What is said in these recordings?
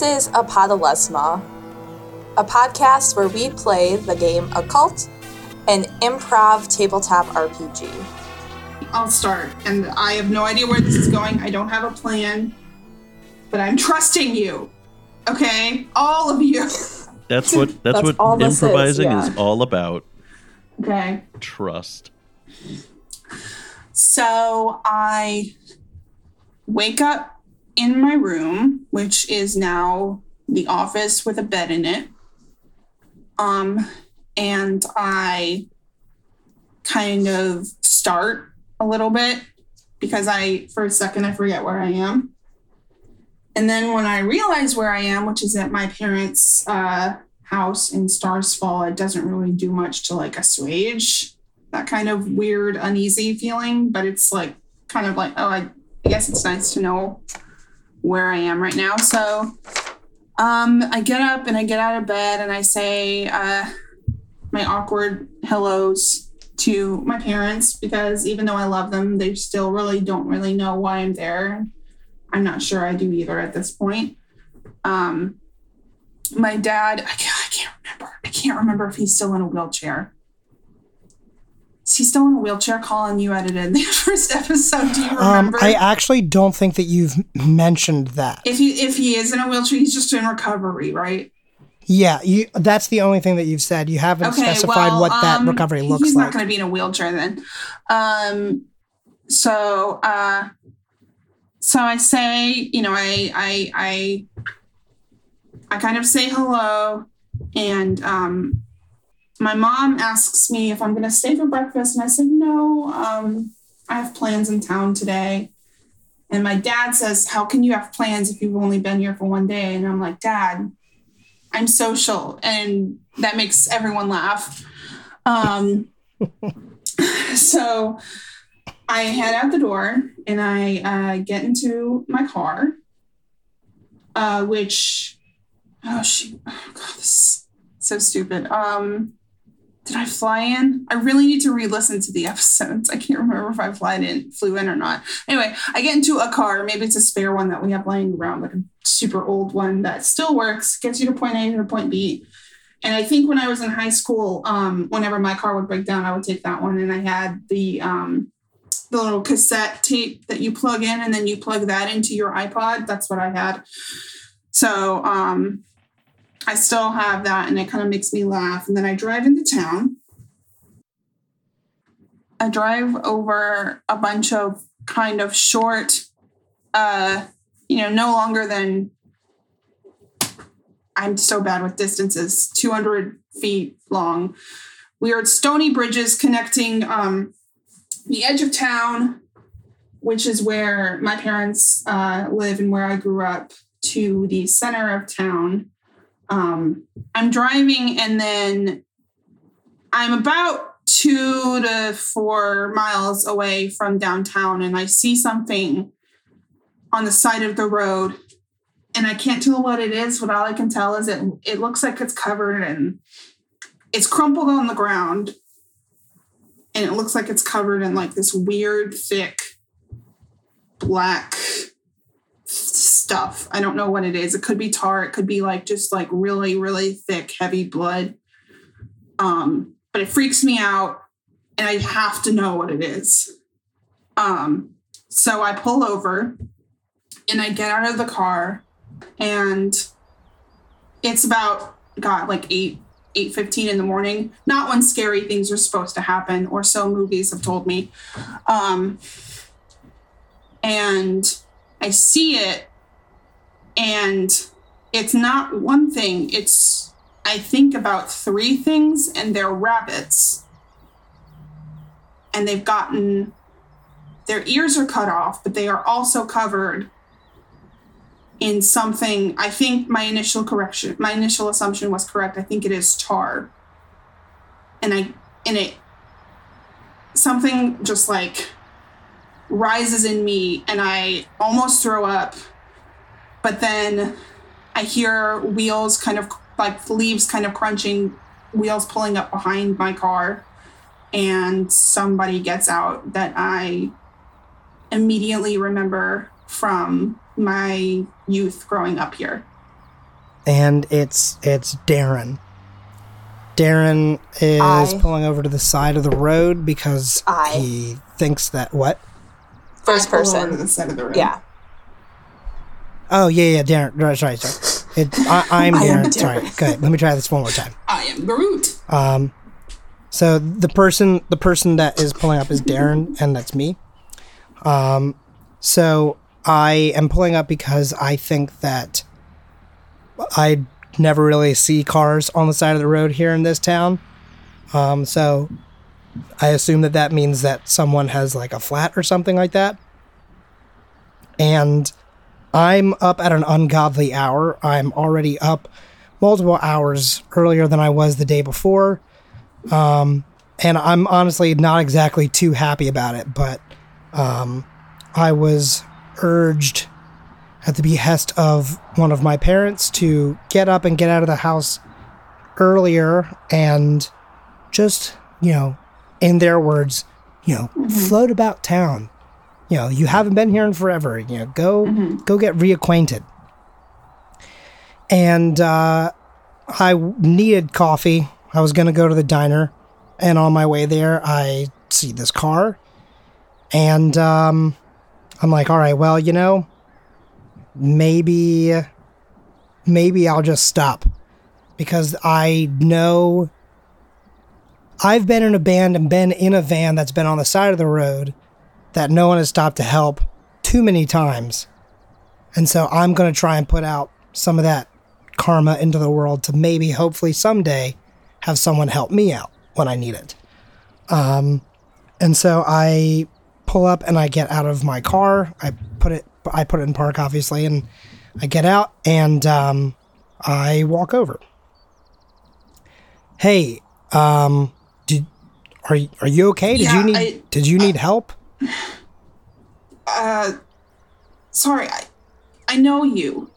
This is Apotalesma, a podcast where we play the game Occult, an improv tabletop RPG. I'll start, and I have no idea where this is going. I don't have a plan, but I'm trusting you. Okay, all of you. That's what that's, That's all what this is, improvising yeah. is all about. Okay. Trust. So I wake up in my room, which is now the office with a bed in it. Um, and I kind of start a little bit because I, for a second, I forget where I am. And then when I realize where I am, which is at my parents' uh, house in Stars Fall, it doesn't really do much to like assuage that kind of weird, uneasy feeling. But it's like kind of like, oh, I, I guess it's nice to know where I am right now. So um, I get up and I get out of bed and I say uh, my awkward hellos to my parents because even though I love them, they still really don't really know why I'm there. I'm not sure I do either at this point. Um, my dad, I can't, I can't remember. I can't remember if he's still in a wheelchair. Is he still in a wheelchair? Colin, you edited the first episode. Do you Um, remember? I actually don't think that you've mentioned that. if he if he is in a wheelchair, he's just in recovery, right? Yeah, you, that's the only thing that you've said. You haven't specified well, what that um, recovery looks he's like. He's not going to be in a wheelchair then. Um, so, uh, so I say, you know, I, I, I, I kind of say hello, and um, my mom asks me if I'm going to stay for breakfast, and I said no. Um, I have plans in town today. And my dad says, How can you have plans if you've only been here for one day? And I'm like, Dad, I'm social. And that makes everyone laugh. Um, so I head out the door and I uh, get into my car, uh, which, oh, she, Oh, God, this is so stupid. Um, did I fly in? I really need to re-listen to the episodes. I can't remember if I flied in, flew in or not. Anyway, I get into a car. Maybe it's a spare one that we have laying around, like a super old one that still works, gets you to point A to point B. And I think when I was in high school, um, whenever my car would break down, I would take that one, and I had the um, the little cassette tape that you plug in, and then you plug that into your iPod. That's what I had. So um, I still have that, and it kind of makes me laugh. And then I drive into town. I drive over a bunch of kind of short, uh, you know, no longer than I'm so bad with distances, 200 feet long. We are at stony bridges connecting um, the edge of town, which is where my parents uh, live and where I grew up, to the center of town. Um, I'm driving, and then I'm about two to four miles away from downtown, and I see something on the side of the road and I can't tell what it is, but all I can tell is it it looks like it's covered and it's crumpled on the ground and it looks like it's covered in like this weird thick black stuff. I don't know what it is. It could be tar, it could be like just like really really thick heavy blood. Um but it freaks me out and I have to know what it is. Um so I pull over and I get out of the car and it's about god like 8 eight fifteen in the morning not when scary things are supposed to happen or so movies have told me um and i see it and it's not one thing it's i think about three things and they're rabbits. And they've gotten their ears are cut off but they are also covered in something i think my initial correction my initial assumption was correct i think it is tar. And i and it something just like rises in me and i almost throw up but then i hear wheels kind of like leaves kind of crunching wheels pulling up behind my car and somebody gets out that i immediately remember from my youth growing up here. and it's it's Darren. Darren is I- pulling over to the side of the road because I. he thinks that what? First I pull over to person. the side of the room. Yeah. Oh yeah, yeah, Darren. Right, sorry, sorry. It, I, am Darren. Sorry. Darren. Go ahead. Let me try this one more time. I am Groot. Um, so the person the person that is pulling up is Darren, and that's me. Um, so I am pulling up because I think that I never really see cars on the side of the road here in this town. Um, so I assume that that means that someone has like a flat or something like that. And I'm up at an ungodly hour. I'm already up multiple hours earlier than I was the day before. Um, and I'm honestly not exactly too happy about it, but um, I was urged at the behest of one of my parents to get up and get out of the house earlier and just, you know, in their words, you know, float about town. You know, you haven't been here in forever. You know, go go get reacquainted. And uh, I needed coffee. I was gonna go to the diner, and on my way there, I see this car, and um, I'm like, all right, well, you know, maybe, maybe I'll just stop because I know I've been in a band and been in a van that's been on the side of the road that no one has stopped to help too many times. And so I'm going to try and put out some of that karma into the world to maybe, hopefully, someday have someone help me out when I need it. Um, and so I pull up and I get out of my car. I put it, I put it in park, obviously, and I get out and um, I walk over. Hey, um, did are you, are you okay? Did Yeah, you need I- did you need help? Uh, sorry, I, I know you.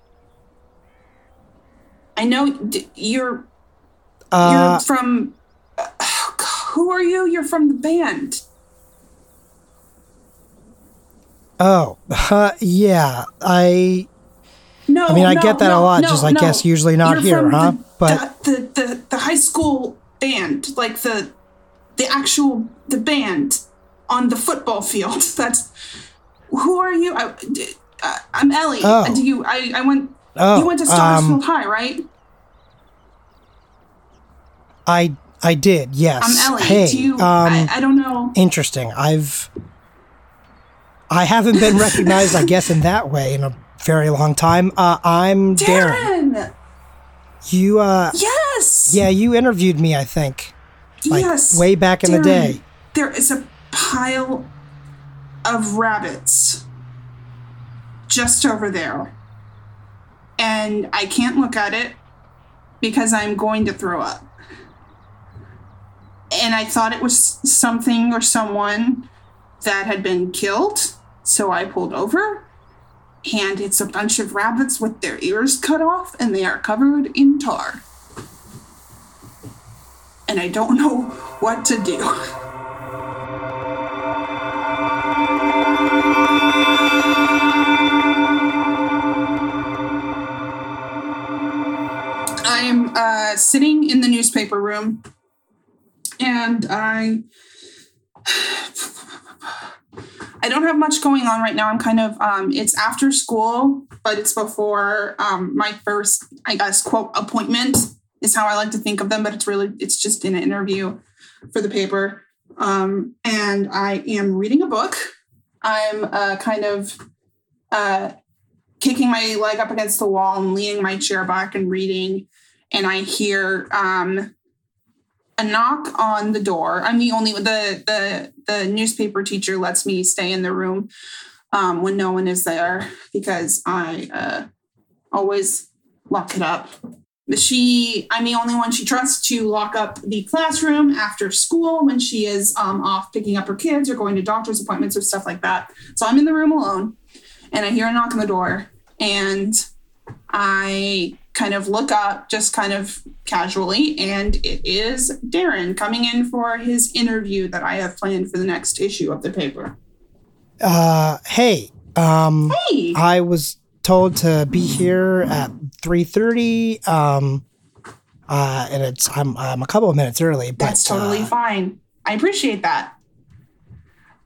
I know d- you're Uh, you're from. Uh, who are you? You're from the band. oh, uh, yeah. I No, I mean, I no, get that a lot, no, just I no. guess usually not You're here, huh? The, But- the the the high school band, like the the actual the band on the football field. That's who are you? I, d- uh, I'm Ellie. Oh. Do you? I I went. oh, you went to um, High, right? I I did. Yes. I'm Ellie. Hey, Do you? um, I, I don't know. interesting. I've I haven't been recognized, I guess, in that way in a very long time. Uh, I'm Darren. Darren. You, uh, Yes. yeah, you interviewed me, I think, like yes. way back in the day. There is a pile of rabbits just over there. And I can't look at it because I'm going to throw up. And I thought it was something or someone that had been killed. So I pulled over. And it's a bunch of rabbits with their ears cut off and they are covered in tar. And I don't know what to do. uh, sitting in the newspaper room and I I don't have much going on right now. I'm kind of um, it's after school, but it's before um, my first, I guess, quote appointment is how I like to think of them. But it's really it's just an interview for the paper, um, and I am reading a book. I'm uh, kind of uh, kicking my leg up against the wall and leaning my chair back and reading, and I hear um, a knock on the door. I'm the only the the the newspaper teacher lets me stay in the room um, when no one is there because I uh, always lock it up. She, I'm the only one she trusts to lock up the classroom after school when she is um, off picking up her kids or going to doctor's appointments or stuff like that. So I'm in the room alone, and I hear a knock on the door, and I kind of look up just kind of casually, and it is Darren coming in for his interview that I have planned for the next issue of the paper. Uh, hey, um, Hey, I was told to be here at three thirty. Um, uh, and it's I'm I'm a couple of minutes early, but That's totally uh, fine. I appreciate that.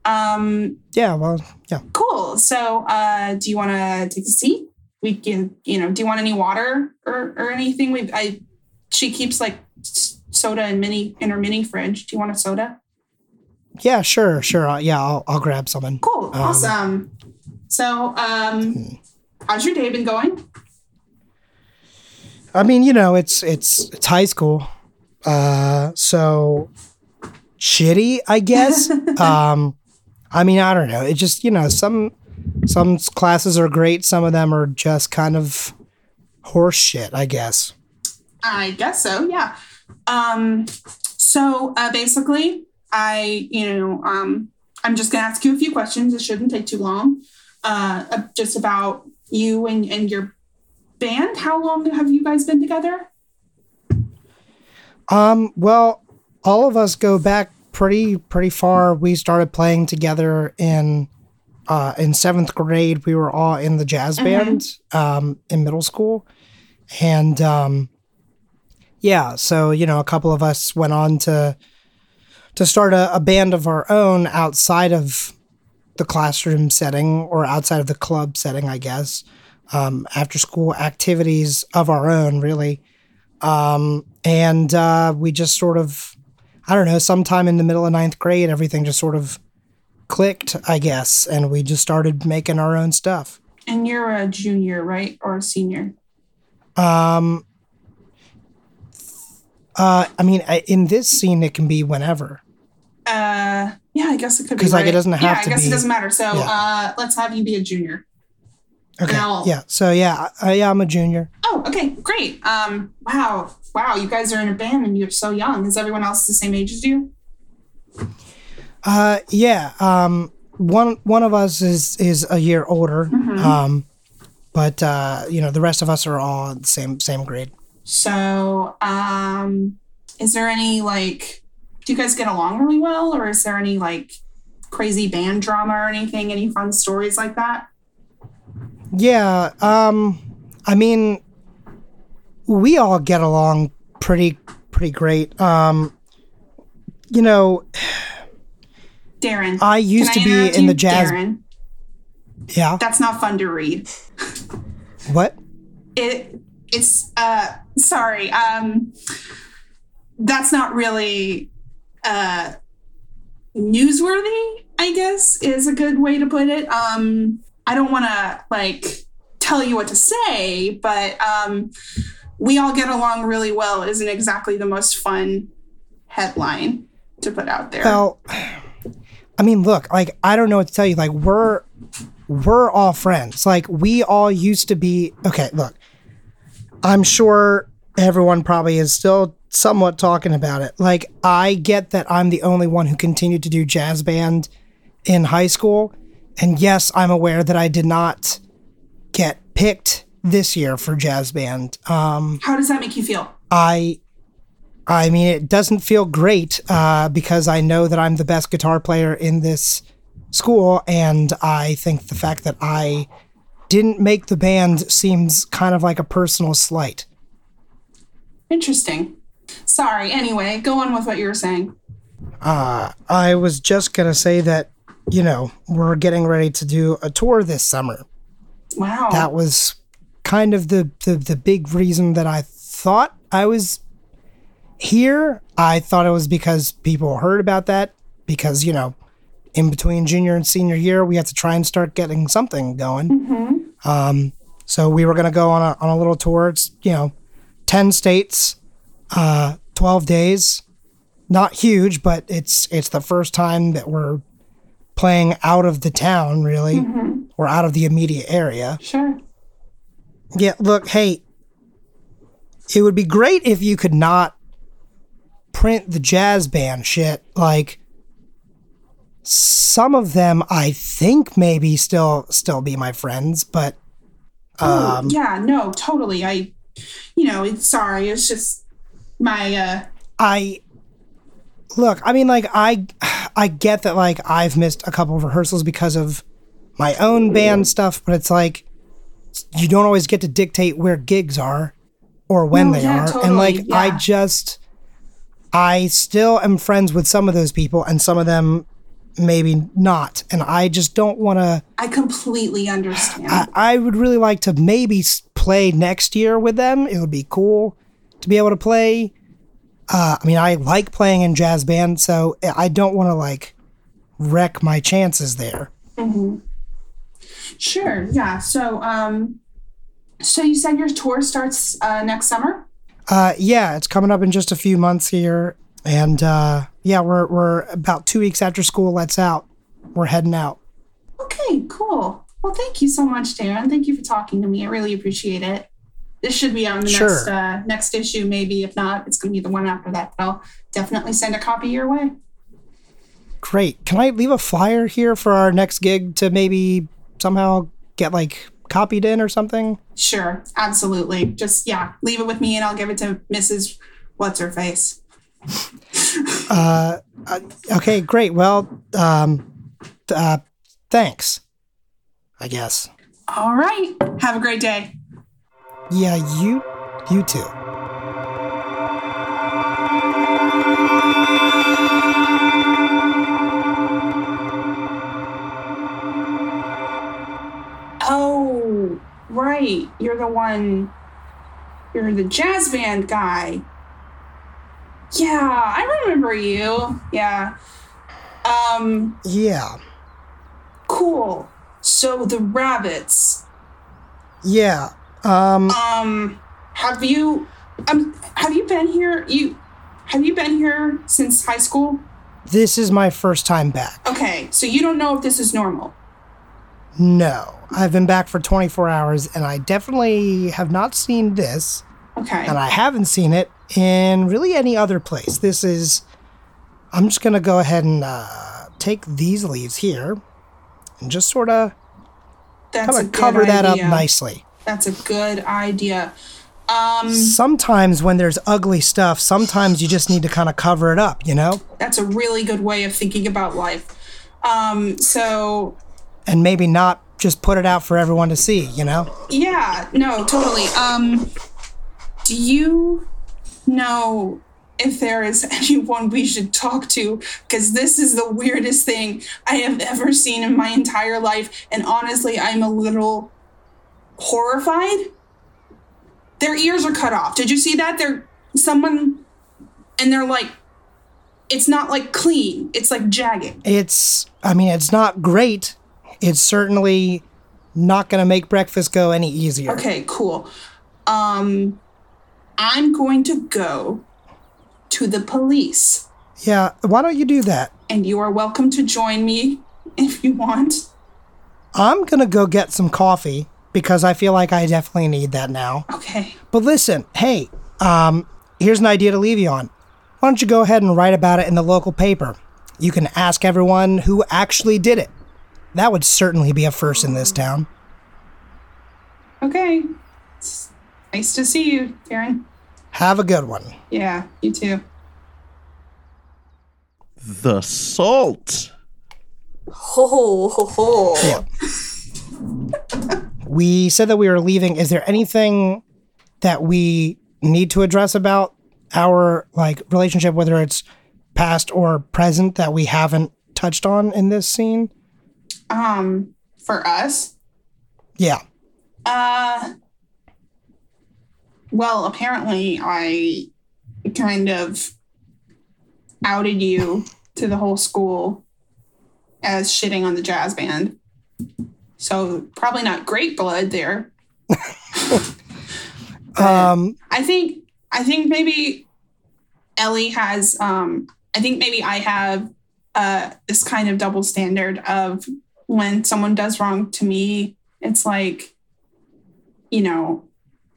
Um, yeah. Well, yeah. cool. So, uh, do you want to take a seat? We can, you know, do you want any water or, or anything? We, I, she keeps like soda in mini in her mini fridge. Do you want a soda? Yeah, sure, sure. Uh, yeah, I'll I'll grab something. Cool. Um, awesome. So, um, how's your day been going? I mean, you know, it's it's it's high school, uh, so shitty, I guess. um, I mean, I don't know. It just you know some some classes are great, some of them are just kind of horse shit, I guess. I guess so. Yeah. Um, so uh, basically, I, you know, um, I'm just gonna ask you a few questions. It shouldn't take too long. Uh, uh, just about you and, and your band. How long have you guys been together? Um, well, all of us go back pretty pretty far. We started playing together in uh, in seventh grade. We were all in the jazz Mhm. band um, in middle school, and um, yeah, so you know, a couple of us went on to to start a, a band of our own outside of the classroom setting or outside of the club setting, I guess. Um, after school activities of our own, really. Um, and uh, we just sort of, I don't know, sometime in the middle of ninth grade, everything just sort of clicked, I guess, and we just started making our own stuff. And you're a junior, right, or a senior? Um, uh, I mean, I, in this scene, it can be whenever. Uh, yeah, I guess it could be. 'Cause, like, it doesn't have yeah, to Yeah, I guess be- it doesn't matter. So, Yeah. uh, let's have you be a junior. Okay. Yeah. So yeah, I, yeah, I'm a junior. Oh, okay, great. Um, wow, wow, you guys are in a band and you're so young. Is everyone else the same age as you? Uh, yeah. Um, one one of us is is a year older. Mhm. Um, but uh, you know, the rest of us are all the same same grade. So, um, is there any like, do you guys get along really well, or is there any like crazy band drama or anything? Any fun stories like that? Yeah. Um, I mean, we all get along pretty pretty great. Um, you know, Darren, I used to I be in you? the jazz. Darren, Yeah. that's not fun to read. What? It, it's, uh, sorry. Um, that's not really, uh, newsworthy. I guess is a good way to put it. Um, I don't want to like tell you what to say, but um, we all get along really well isn't exactly the most fun headline to put out there. Well, I mean, look, like I don't know what to tell you. Like we're we're all friends. Like we all used to be. Okay, look, I'm sure everyone probably is still somewhat talking about it. Like I get that I'm the only one who continued to do jazz band in high school, and yes, I'm aware that I did not get picked this year for jazz band. Um, How does that make you feel? I I mean it doesn't feel great uh, because I know that I'm the best guitar player in this school and I think the fact that I didn't make the band seems kind of like a personal slight. Interesting. Sorry. Anyway, go on with what you were saying. Uh, I was just going to say that you know, we're getting ready to do a tour this summer. Wow. That was kind of the, the the big reason that I thought I was here. I thought it was because people heard about that because, you know, in between junior and senior year, we had to try and start getting something going. hmm Um, so we were going to go on a, on a little tour. It's, you know, 10 states, uh, 12 days. Not huge, but it's it's the first time that we're playing out of the town, really, hmm or out of the immediate area. Sure. Yeah, look, hey, it would be great if you could not print the jazz band shit. Like some of them I think maybe still still be my friends, but Oh, um yeah, no, totally. I, you know, it's sorry. It's just my, uh, I look, I mean like I I get that like I've missed a couple of rehearsals because of my own band stuff, but it's like you don't always get to dictate where gigs are or when No, they yeah, are. totally, and like I just I still am friends with some of those people and some of them maybe not. And I just don't want to I completely understand. I, I would really like to maybe play next year with them. It would be cool to be able to play. Uh, I mean, I like playing in jazz band, so I don't want to like wreck my chances there. Sure. Yeah. So, um, so you said your tour starts uh, next summer. Uh, yeah, it's coming up in just a few months here, and uh, yeah, we're we're about two weeks after school lets out. We're heading out. Okay. Cool. Well, thank you so much, Darren. Thank you for talking to me. I really appreciate it. This should be on the Sure. next uh, next issue. Maybe if not, it's going to be the one after that. But I'll definitely send a copy your way. Great. Can I leave a flyer here for our next gig to maybe somehow get like copied in or something? Sure. Absolutely. Just yeah, leave it with me, and I'll give it to Mrs. What's her face. Uh, uh, okay, great. Well, um, uh, thanks. I guess. All right. Have a great day. Yeah, you, you too. You're the one. You're the jazz band guy. Yeah, I remember you. Yeah. Um, Yeah, cool. So the rabbits. yeah. Um, Um, have you um have you been here? You have you been here since high school? this is my first time back. Okay, so you don't know if this is normal. No, I've been back for 24 hours, and I definitely have not seen this, Okay. and I haven't seen it in really any other place. This is. I'm just gonna go ahead and uh, take these leaves here, and just sort of That's kind of good cover that up nicely. That's a good idea. Um, sometimes when there's ugly stuff, sometimes you just need to kind of cover it up, you know? that's a really good way of thinking about life. Um, so And maybe not just put it out for everyone to see, you know? yeah, no, totally. Um, do you know if there is anyone we should talk to? Because this is the weirdest thing I have ever seen in my entire life, and honestly, I'm a little horrified. Their ears are cut off. Did you see that? They're someone, and they're like, it's not like clean. It's like jagged. It's, I mean, it's not great. It's certainly not going to make breakfast go any easier. Okay, cool. Um, I'm going to go to the police, Yeah, why don't you do that? and you are welcome to join me if you want. I'm going to go get some coffee because I feel like I definitely need that now. Okay. But listen, hey, um, here's an idea to leave you on. Why don't you go ahead and write about it in the local paper? You can ask everyone who actually did it. That would certainly be a first in this town. Okay. It's nice to see you, Karen. Have a good one. Yeah, you too. The salt. Ho ho ho. Yeah. we said that we were leaving. Is there anything that we need to address about our like relationship, whether it's past or present, that we haven't touched on in this scene? Um, for us, Yeah. uh, well, apparently I kind of outed you to the whole school as shitting on the jazz band. So probably not great blood there. Um, I think I think maybe Ellie has um I think maybe I have uh this kind of double standard of when someone does wrong to me, it's like you know,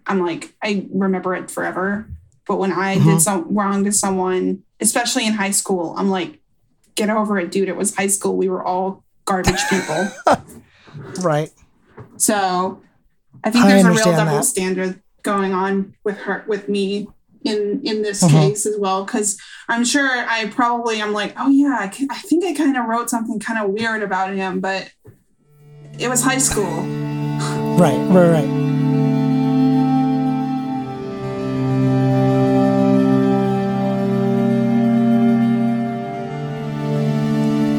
I'm like I remember it forever. But when I Mhm. did some wrong to someone, especially in high school, I'm like get over it, dude. It was high school. We were all garbage people. right. So I think I there's a real double that. standard going on with her with me in in this Mhm. case as well because I'm sure I probably I'm like oh yeah I, I think I kind of wrote something kind of weird about him but it was high school Right, right, right.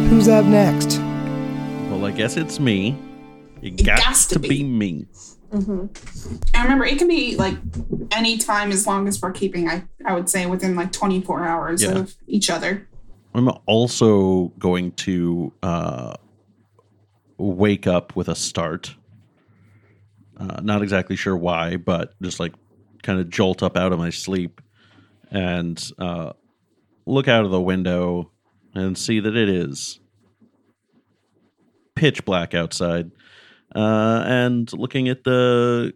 Who's up next? Well, I guess it's me. It, It got to to be. be. me. And remember, it can be like any time as long as we're keeping, I, I would say, within like 24 hours Yeah. of each other. I'm also going to uh, wake up with a start. Uh, not exactly sure why, but just like kind of jolt up out of my sleep and uh, look out of the window and see that it is pitch black outside. Uh, and looking at the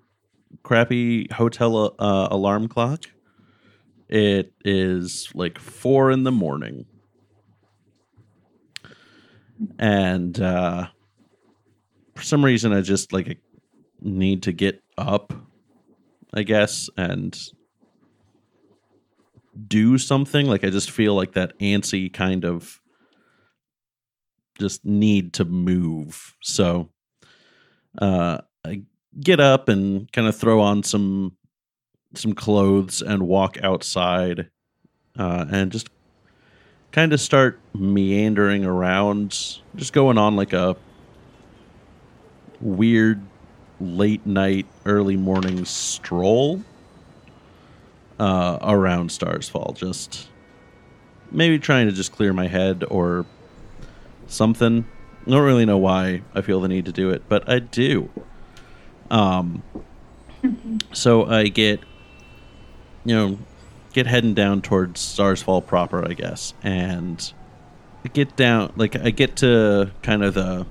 crappy hotel uh, alarm clock, it is like four in the morning. And uh for some reason i just like need to get up i guess and do something. Like i just feel like that antsy kind of just need to move. So uh get up and kind of throw on some some clothes and walk outside uh and just kind of start meandering around, just going on like a weird late night, early morning stroll uh, around Stars Fall. Just maybe trying to just clear my head or something. Don't really know why I feel the need to do it, but I do. Um, so I get, you know, get heading down towards Stars Fall proper, I guess, and I get down like I get to kind of the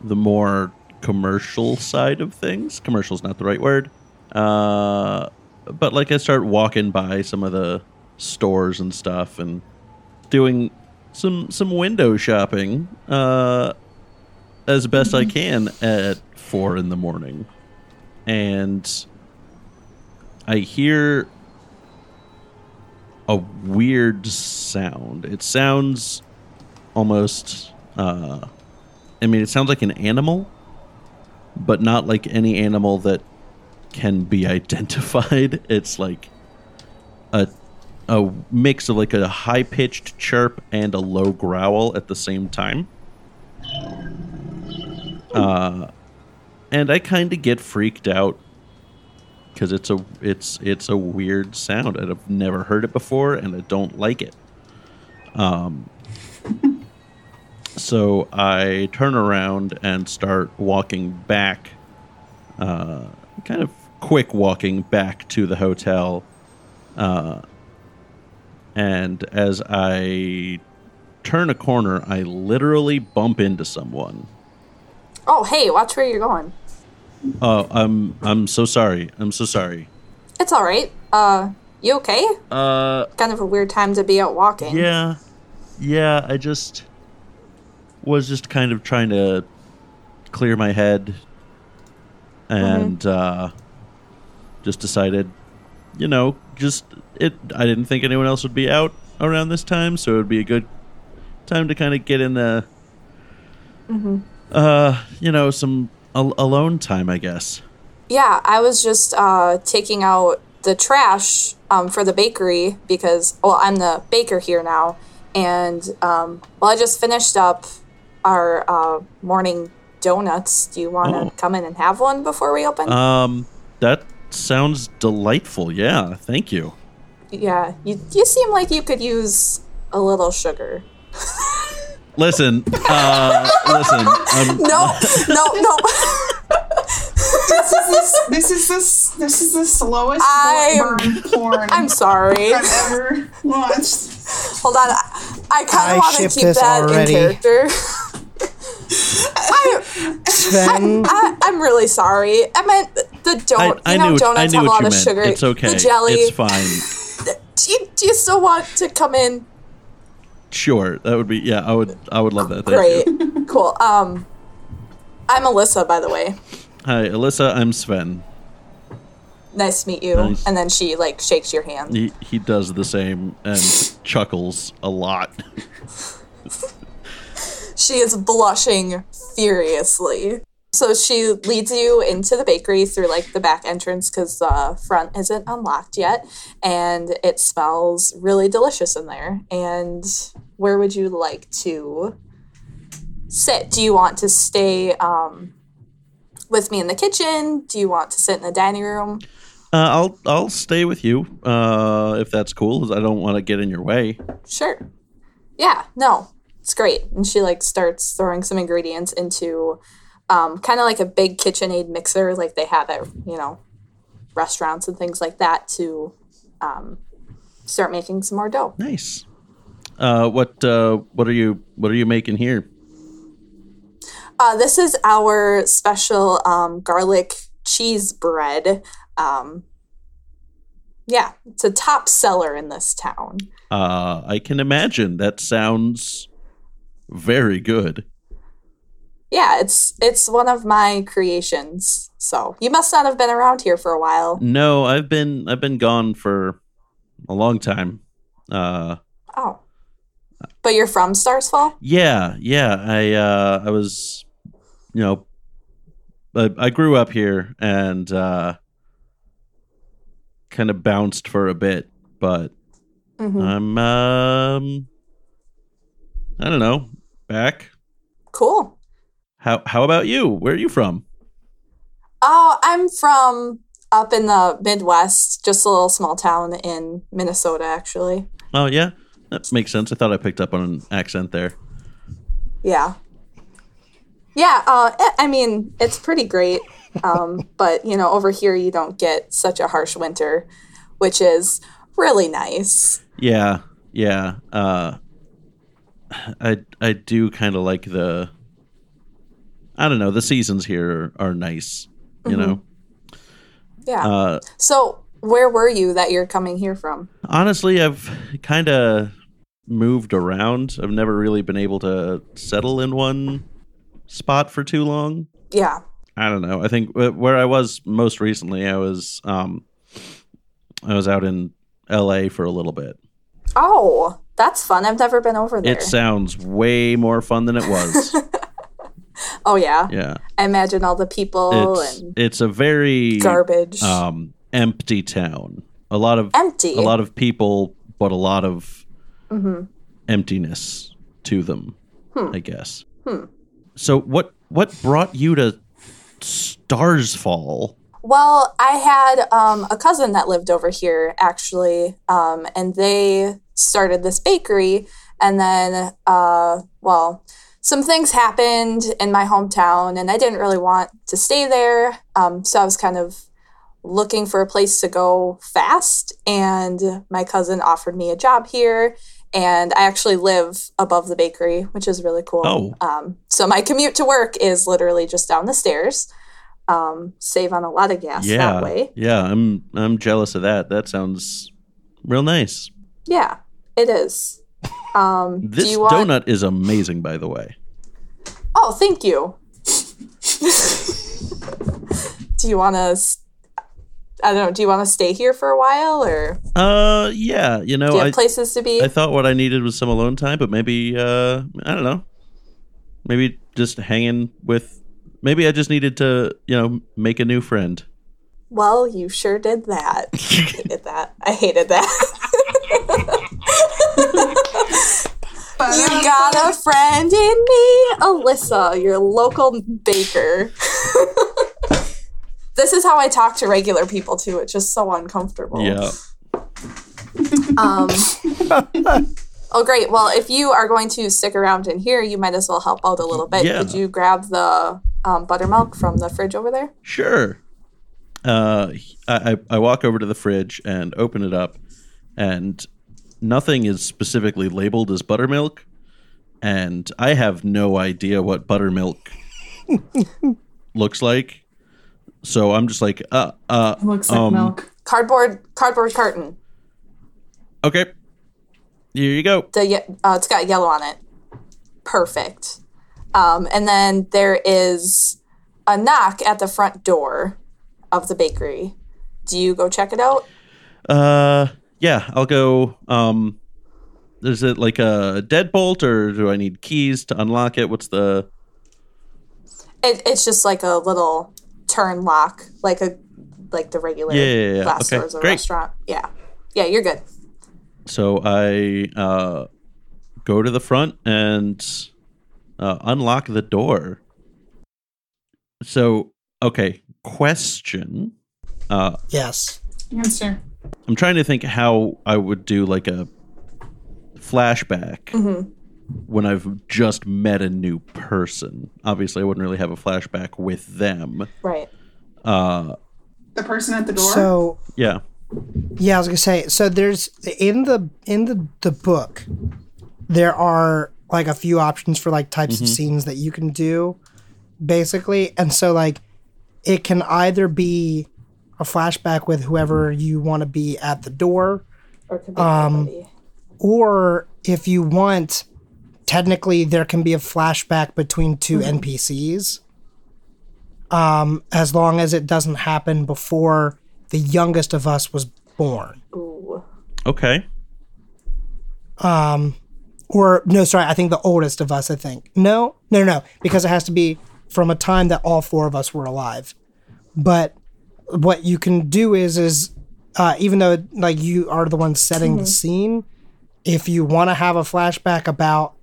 the more commercial side of things. Commercial's not the right word. Uh but like I start walking by some of the stores and stuff and doing some some window shopping uh as best I can at four in the morning. And I hear a weird sound. It sounds almost uh I mean it sounds like an animal, but not like any animal that can be identified. It's like a a mix of like a high pitched chirp and a low growl at the same time. Uh and I kind of get freaked out because it's a it's it's a weird sound and I've never heard it before and I don't like it. Um so I turn around and start walking back uh kind of quick walking back to the hotel. Uh and as I turn a corner, I literally bump into someone. Oh, hey, watch where you're going. Oh, I'm I'm so sorry. I'm so sorry. It's all right. Uh, you okay? Uh Kind of a weird time to be out walking. Yeah. Yeah, I just was just kind of trying to clear my head and uh just decided, you know, just it I didn't think anyone else would be out around this time, so it would be a good time to kind of get in the uh, you know, some al- alone time, I guess. Yeah, I was just uh, taking out the trash um, for the bakery because, well, I'm the baker here now. And, um, well, I just finished up our uh, morning donuts. Do you want to Oh. come in and have one before we open? Um that sounds delightful. Yeah, thank you. yeah, you, you seem like you could use a little sugar. Listen, uh listen, um, No, no, no. This is this this is this this is the slowest I'm- burn porn I'm sorry. I've ever watched. Hold on. I, I kind of want to keep this that already. in character. I, Sven, I, I'm really sorry. I meant the don't. I, I you know, knew what, I donuts knew have a lot you of meant. sugar. It's okay. The jelly. It's fine. Do you, do you still want to come in? Sure, that would be yeah. I would I would love that. Thank Great. you. cool. Um, I'm Alyssa, by the way. Hi, Alyssa. I'm Sven. Nice to meet you. Nice. And then she like shakes your hand. He he does the same and chuckles a lot. She is blushing furiously. So she leads you into the bakery through like the back entrance because the front isn't unlocked yet, and it smells really delicious in there. And where would you like to sit? Do you want to stay um, with me in the kitchen? Do you want to sit in the dining room? Uh, I'll I'll stay with you uh, if that's cool. I don't want to get in your way. Sure. Yeah, no, it's great. And she like starts throwing some ingredients into um, kind of like a big KitchenAid mixer, like they have at you know restaurants and things like that, to um, start making some more dough. Nice. Uh, what uh, what are you what are you making here? Uh, this is our special um, garlic cheese bread. Um, yeah, it's a top seller in this town. Uh, I can imagine. That sounds very good. Yeah, it's it's one of my creations. So you must not have been around here for a while. No, I've been I've been gone for a long time. Uh, Oh. But you're from Starsfall? yeah, yeah. I uh, I was, you know, I, I grew up here and uh, kind of bounced for a bit, but hmm I'm um, I don't know, back. Cool. How how about you? Where are you from? Oh, I'm from up in the Midwest, just a little small town in Minnesota, actually. Oh yeah, that makes sense. I thought I picked up on an accent there. Yeah. Yeah, uh, I- mean, it's pretty great. Um, but, you know, over here you don't get such a harsh winter, which is really nice. Yeah, yeah. Uh, I I do kind of like the. I don't know. The seasons here are, are nice. You know. Yeah. Uh, so, where were you that you're coming here from? honestly, I've kind of moved around. I've never really been able to settle in one spot for too long. Yeah. I don't know. I think where I was most recently, I was um, I was out in L.A. for a little bit. Oh, that's fun. I've never been over there. It sounds way more fun than it was. oh, yeah. yeah, I imagine all the people it's and it's a very garbage. um, empty town. A lot of Empty. a lot of people, but a lot of Mm-hmm. emptiness to them. I guess. Hmm. So what what brought you to Stars Fall? Well, I had um, a cousin that lived over here actually, um, and they started this bakery. And then, uh, well, some things happened in my hometown, and I didn't really want to stay there. Um, so I was kind of looking for a place to go fast. And my cousin offered me a job here. And I actually live above the bakery, which is really cool. Oh. Um, so my commute to work is literally just down the stairs. Um, save on a lot of gas yeah, that way. yeah. I'm I'm jealous of that. That sounds real nice. Yeah, it is. Um, This want? donut is amazing, by the way. Oh, thank you. do you want to? I don't know. Do you want to stay here for a while, or Uh, yeah. You know, do you I places to be? I thought what I needed was some alone time, but maybe uh, I don't know. Maybe just hanging with. Maybe I just needed to, you know, make a new friend. well, you sure did that. I hated that. I hated that. you got a friend in me, Alyssa, your local baker. this is how I talk to regular people too. It's just so uncomfortable. Yeah. Um, oh, great. Well, if you are going to stick around in here, you might as well help out a little bit. Yeah. Could you grab the um, buttermilk from the fridge over there? Sure. Uh, I, I I walk over to the fridge and open it up, and nothing is specifically labeled as buttermilk, and I have no idea what buttermilk looks like. So I'm just like, uh, uh, Looks like Um, milk. Cardboard, cardboard carton. okay. Here you go. The ye- uh, it's got yellow on it. Perfect. Um, and then there is a knock at the front door of the bakery. Do you go check it out? Uh, yeah, I'll go. Um, is it like a deadbolt, or do I need keys to unlock it? What's the? It, it's just like a little turn lock, like a like the regular Yeah, yeah, yeah. glass Okay, doors of a restaurant. Yeah, yeah, you're good. So I uh, go to the front and uh, unlock the door. So, okay, question. Uh, Yes. Answer. I'm trying to think how I would do like a flashback Mm-hmm. when I've just met a new person. Obviously, I wouldn't really have a flashback with them. Right. Uh, The person at the door. So yeah. Yeah, I was gonna say. So there's in the in the the book, there are like a few options for like types of scenes that you can do, basically, and so like it can either be a flashback with whoever you want to be at the door, Or it be Um, anybody. or if you want, technically there can be a flashback between 2 NPCs. Um, as long as it doesn't happen before the youngest of us was born. Ooh. Okay. um or no sorry i think the oldest of us i think no no no no because it has to be from a time that all four of us were alive but what you can do is is uh, even though like you are the one setting the scene if you want to have a flashback about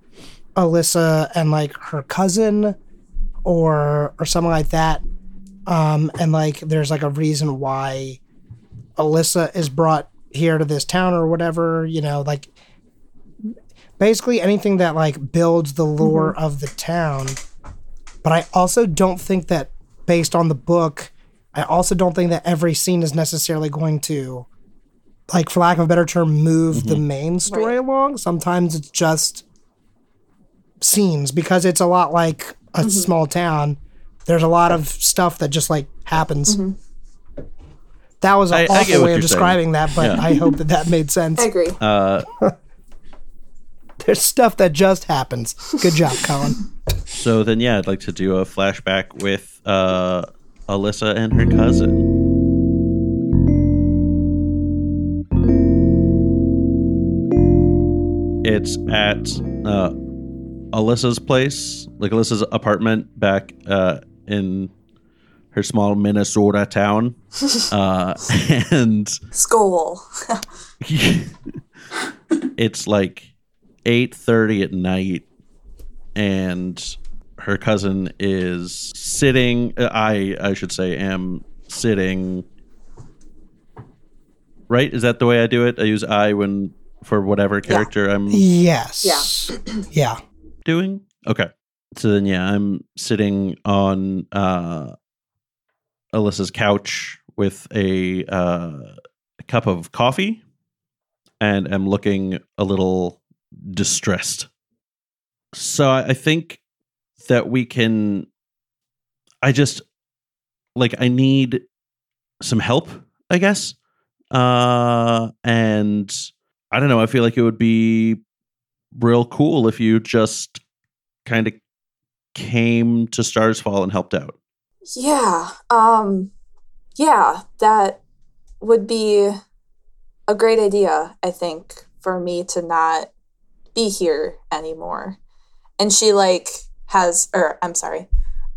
alyssa and like her cousin or or something like that um and like there's like a reason why alyssa is brought here to this town or whatever you know like basically anything that like builds the lore of the town. But I also don't think that based on the book, I also don't think that every scene is necessarily going to like for lack of a better term move the main story Right. along. Sometimes it's just scenes because it's a lot like a small town. There's a lot of stuff that just like happens. That was I- an I awful what way you're of saying. describing that, but Yeah. I hope that that made sense. I agree. Uh, There's stuff that just happens. Good job, Colin. so then, yeah, I'd like to do a flashback with uh, Alyssa and her cousin. It's at uh, Alyssa's place, like Alyssa's apartment back uh, in her small Minnesota town. uh, and Skull. it's like 8:30 at night and her cousin is sitting uh, I I should say am sitting Right? Is that the way I do it? I use I when for whatever character I'm Yes. Yeah. Yeah. doing. Okay. So then yeah, I'm sitting on uh Alyssa's couch with a uh a cup of coffee and am looking a little distressed. So I, I think that we can I just like I need some help, I guess. Uh and I don't know, I feel like it would be real cool if you just kind of came to Stars Fall and helped out. Yeah. Um yeah, that would be a great idea, I think, for me to not be here anymore. And she like has or I'm sorry.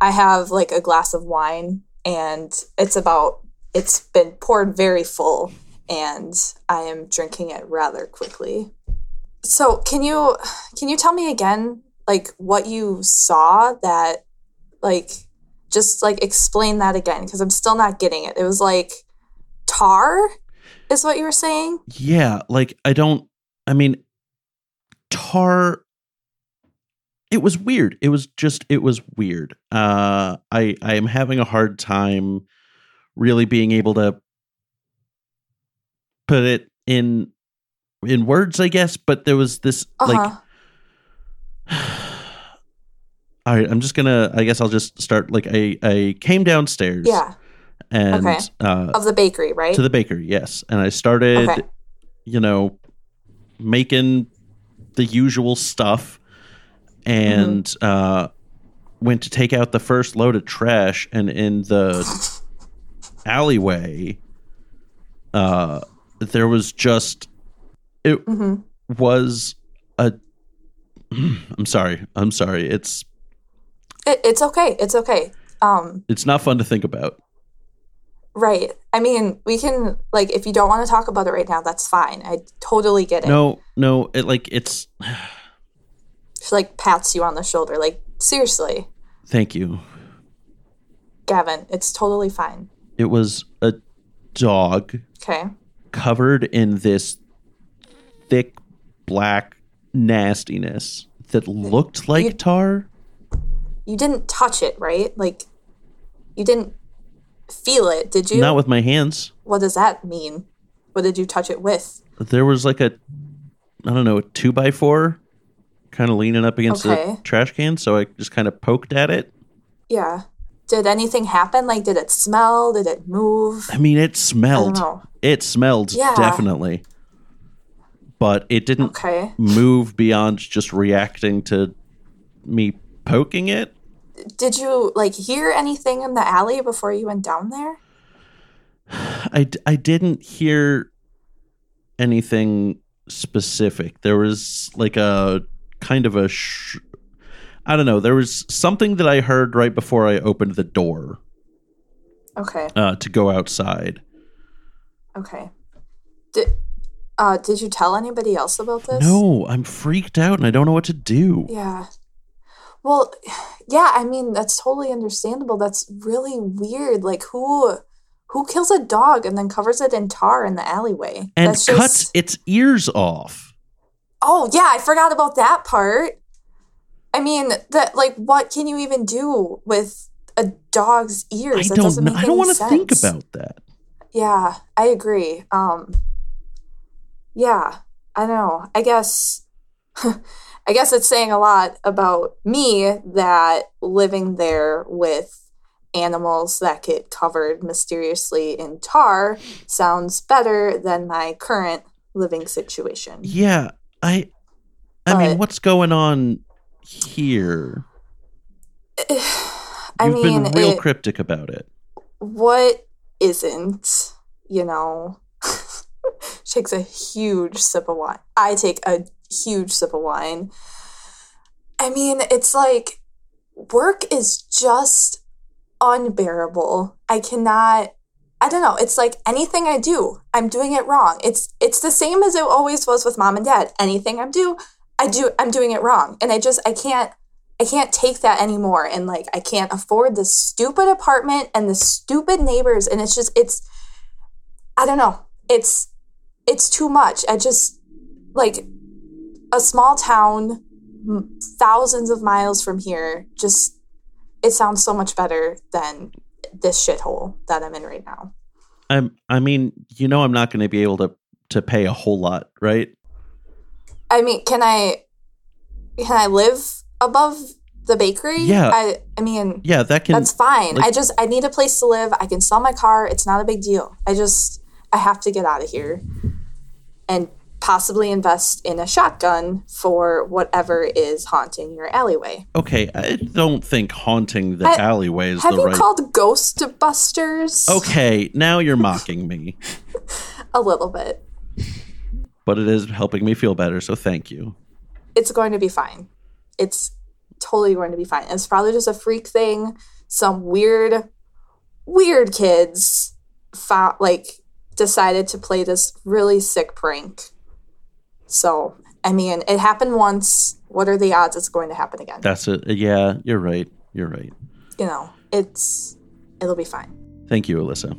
I have like a glass of wine and it's about it's been poured very full and I am drinking it rather quickly. So, can you can you tell me again like what you saw that like just like explain that again because I'm still not getting it. It was like tar is what you were saying? Yeah, like I don't I mean Tar it was weird. It was just it was weird. Uh I I am having a hard time really being able to put it in in words, I guess, but there was this like Uh-huh. All right, I'm just gonna. I guess I'll just start. Like, I I came downstairs, yeah, and Okay. uh, of the bakery, right? to the bakery, yes, and I started, Okay. you know, making the usual stuff, and Mm-hmm. uh, went to take out the first load of trash, and in the alleyway, uh, there was just it hmm was a. I'm sorry. I'm sorry. It's It, it's okay. It's okay. Um, It's not fun to think about. right. I mean, we can like if you don't want to talk about it right now, that's fine. I totally get it. No, no, it like it's She like pats you on the shoulder, like seriously, thank you. Gavin, it's totally fine. It was a dog Okay. covered in this thick black nastiness that looked like You- tar. You didn't touch it, right? Like you didn't feel it, did you? Not with my hands. What does that mean? What did you touch it with? There was like a I don't know, a two by four kind of leaning up against Okay. the trash can, so I just kind of poked at it. Yeah. Did anything happen? Like did it smell? Did it move? I mean, it smelled. It smelled Yeah. definitely. But it didn't Okay. move beyond just reacting to me poking it. Did you like hear anything in the alley before you went down there? I, I didn't hear anything specific. There was like a kind of a sh- I don't know. There was something that I heard right before I opened the door Okay. uh, to go outside. Okay. Did uh did you tell anybody else about this? No, I'm freaked out and I don't know what to do. Yeah. Well, yeah, I mean, that's totally understandable. That's really weird. Like who who kills a dog and then covers it in tar in the alleyway? And that's cuts its ears off. Oh, yeah, I forgot about that part. I mean, that like what can you even do with a dog's ears? I That don't know. I don't want want to think about that. Yeah, I agree. Um Yeah, I know. I guess I guess it's saying a lot about me that living there with animals that get covered mysteriously in tar sounds better than my current living situation. Yeah, I I mean, what's going on here? I You've mean, been real it- cryptic about it. what isn't, you know? takes a huge sip of wine. I take a huge sip of wine. I mean, it's like work is just unbearable. I cannot I don't know, it's like anything I do, I'm doing it wrong. It's it's the same as it always was with mom and dad. Anything I'm do, I do I'm doing it wrong. And I just I can't I can't take that anymore. And like, I can't afford this stupid apartment and the stupid neighbors. And it's just, it's, I don't know. It's, it's too much. I just, like, a small town, thousands of miles from here, just, it sounds so much better than this shithole that I'm in right now. I'm I mean, you know I'm not going to be able to to pay a whole lot, right? I mean, can I, can I live above the bakery? Yeah. I, I mean, Yeah, that can That's fine. like- I just I need a place to live. I can sell my car. It's not a big deal. I just I have to get out of here and possibly invest in a shotgun for whatever is haunting your alleyway. Okay, I don't think haunting the I- alleyway is Have the you right called Ghostbusters? Okay, now you're mocking me, A little bit. but it is helping me feel better, so thank you. It's going to be fine. It's totally going to be fine. It's probably just a freak thing. Some weird, weird kids like decided to play this really sick prank. So, I mean, it happened once. What are the odds it's going to happen again? That's it. Yeah, you're right. You're right. you know, it's it'll be fine. Thank you, Alyssa.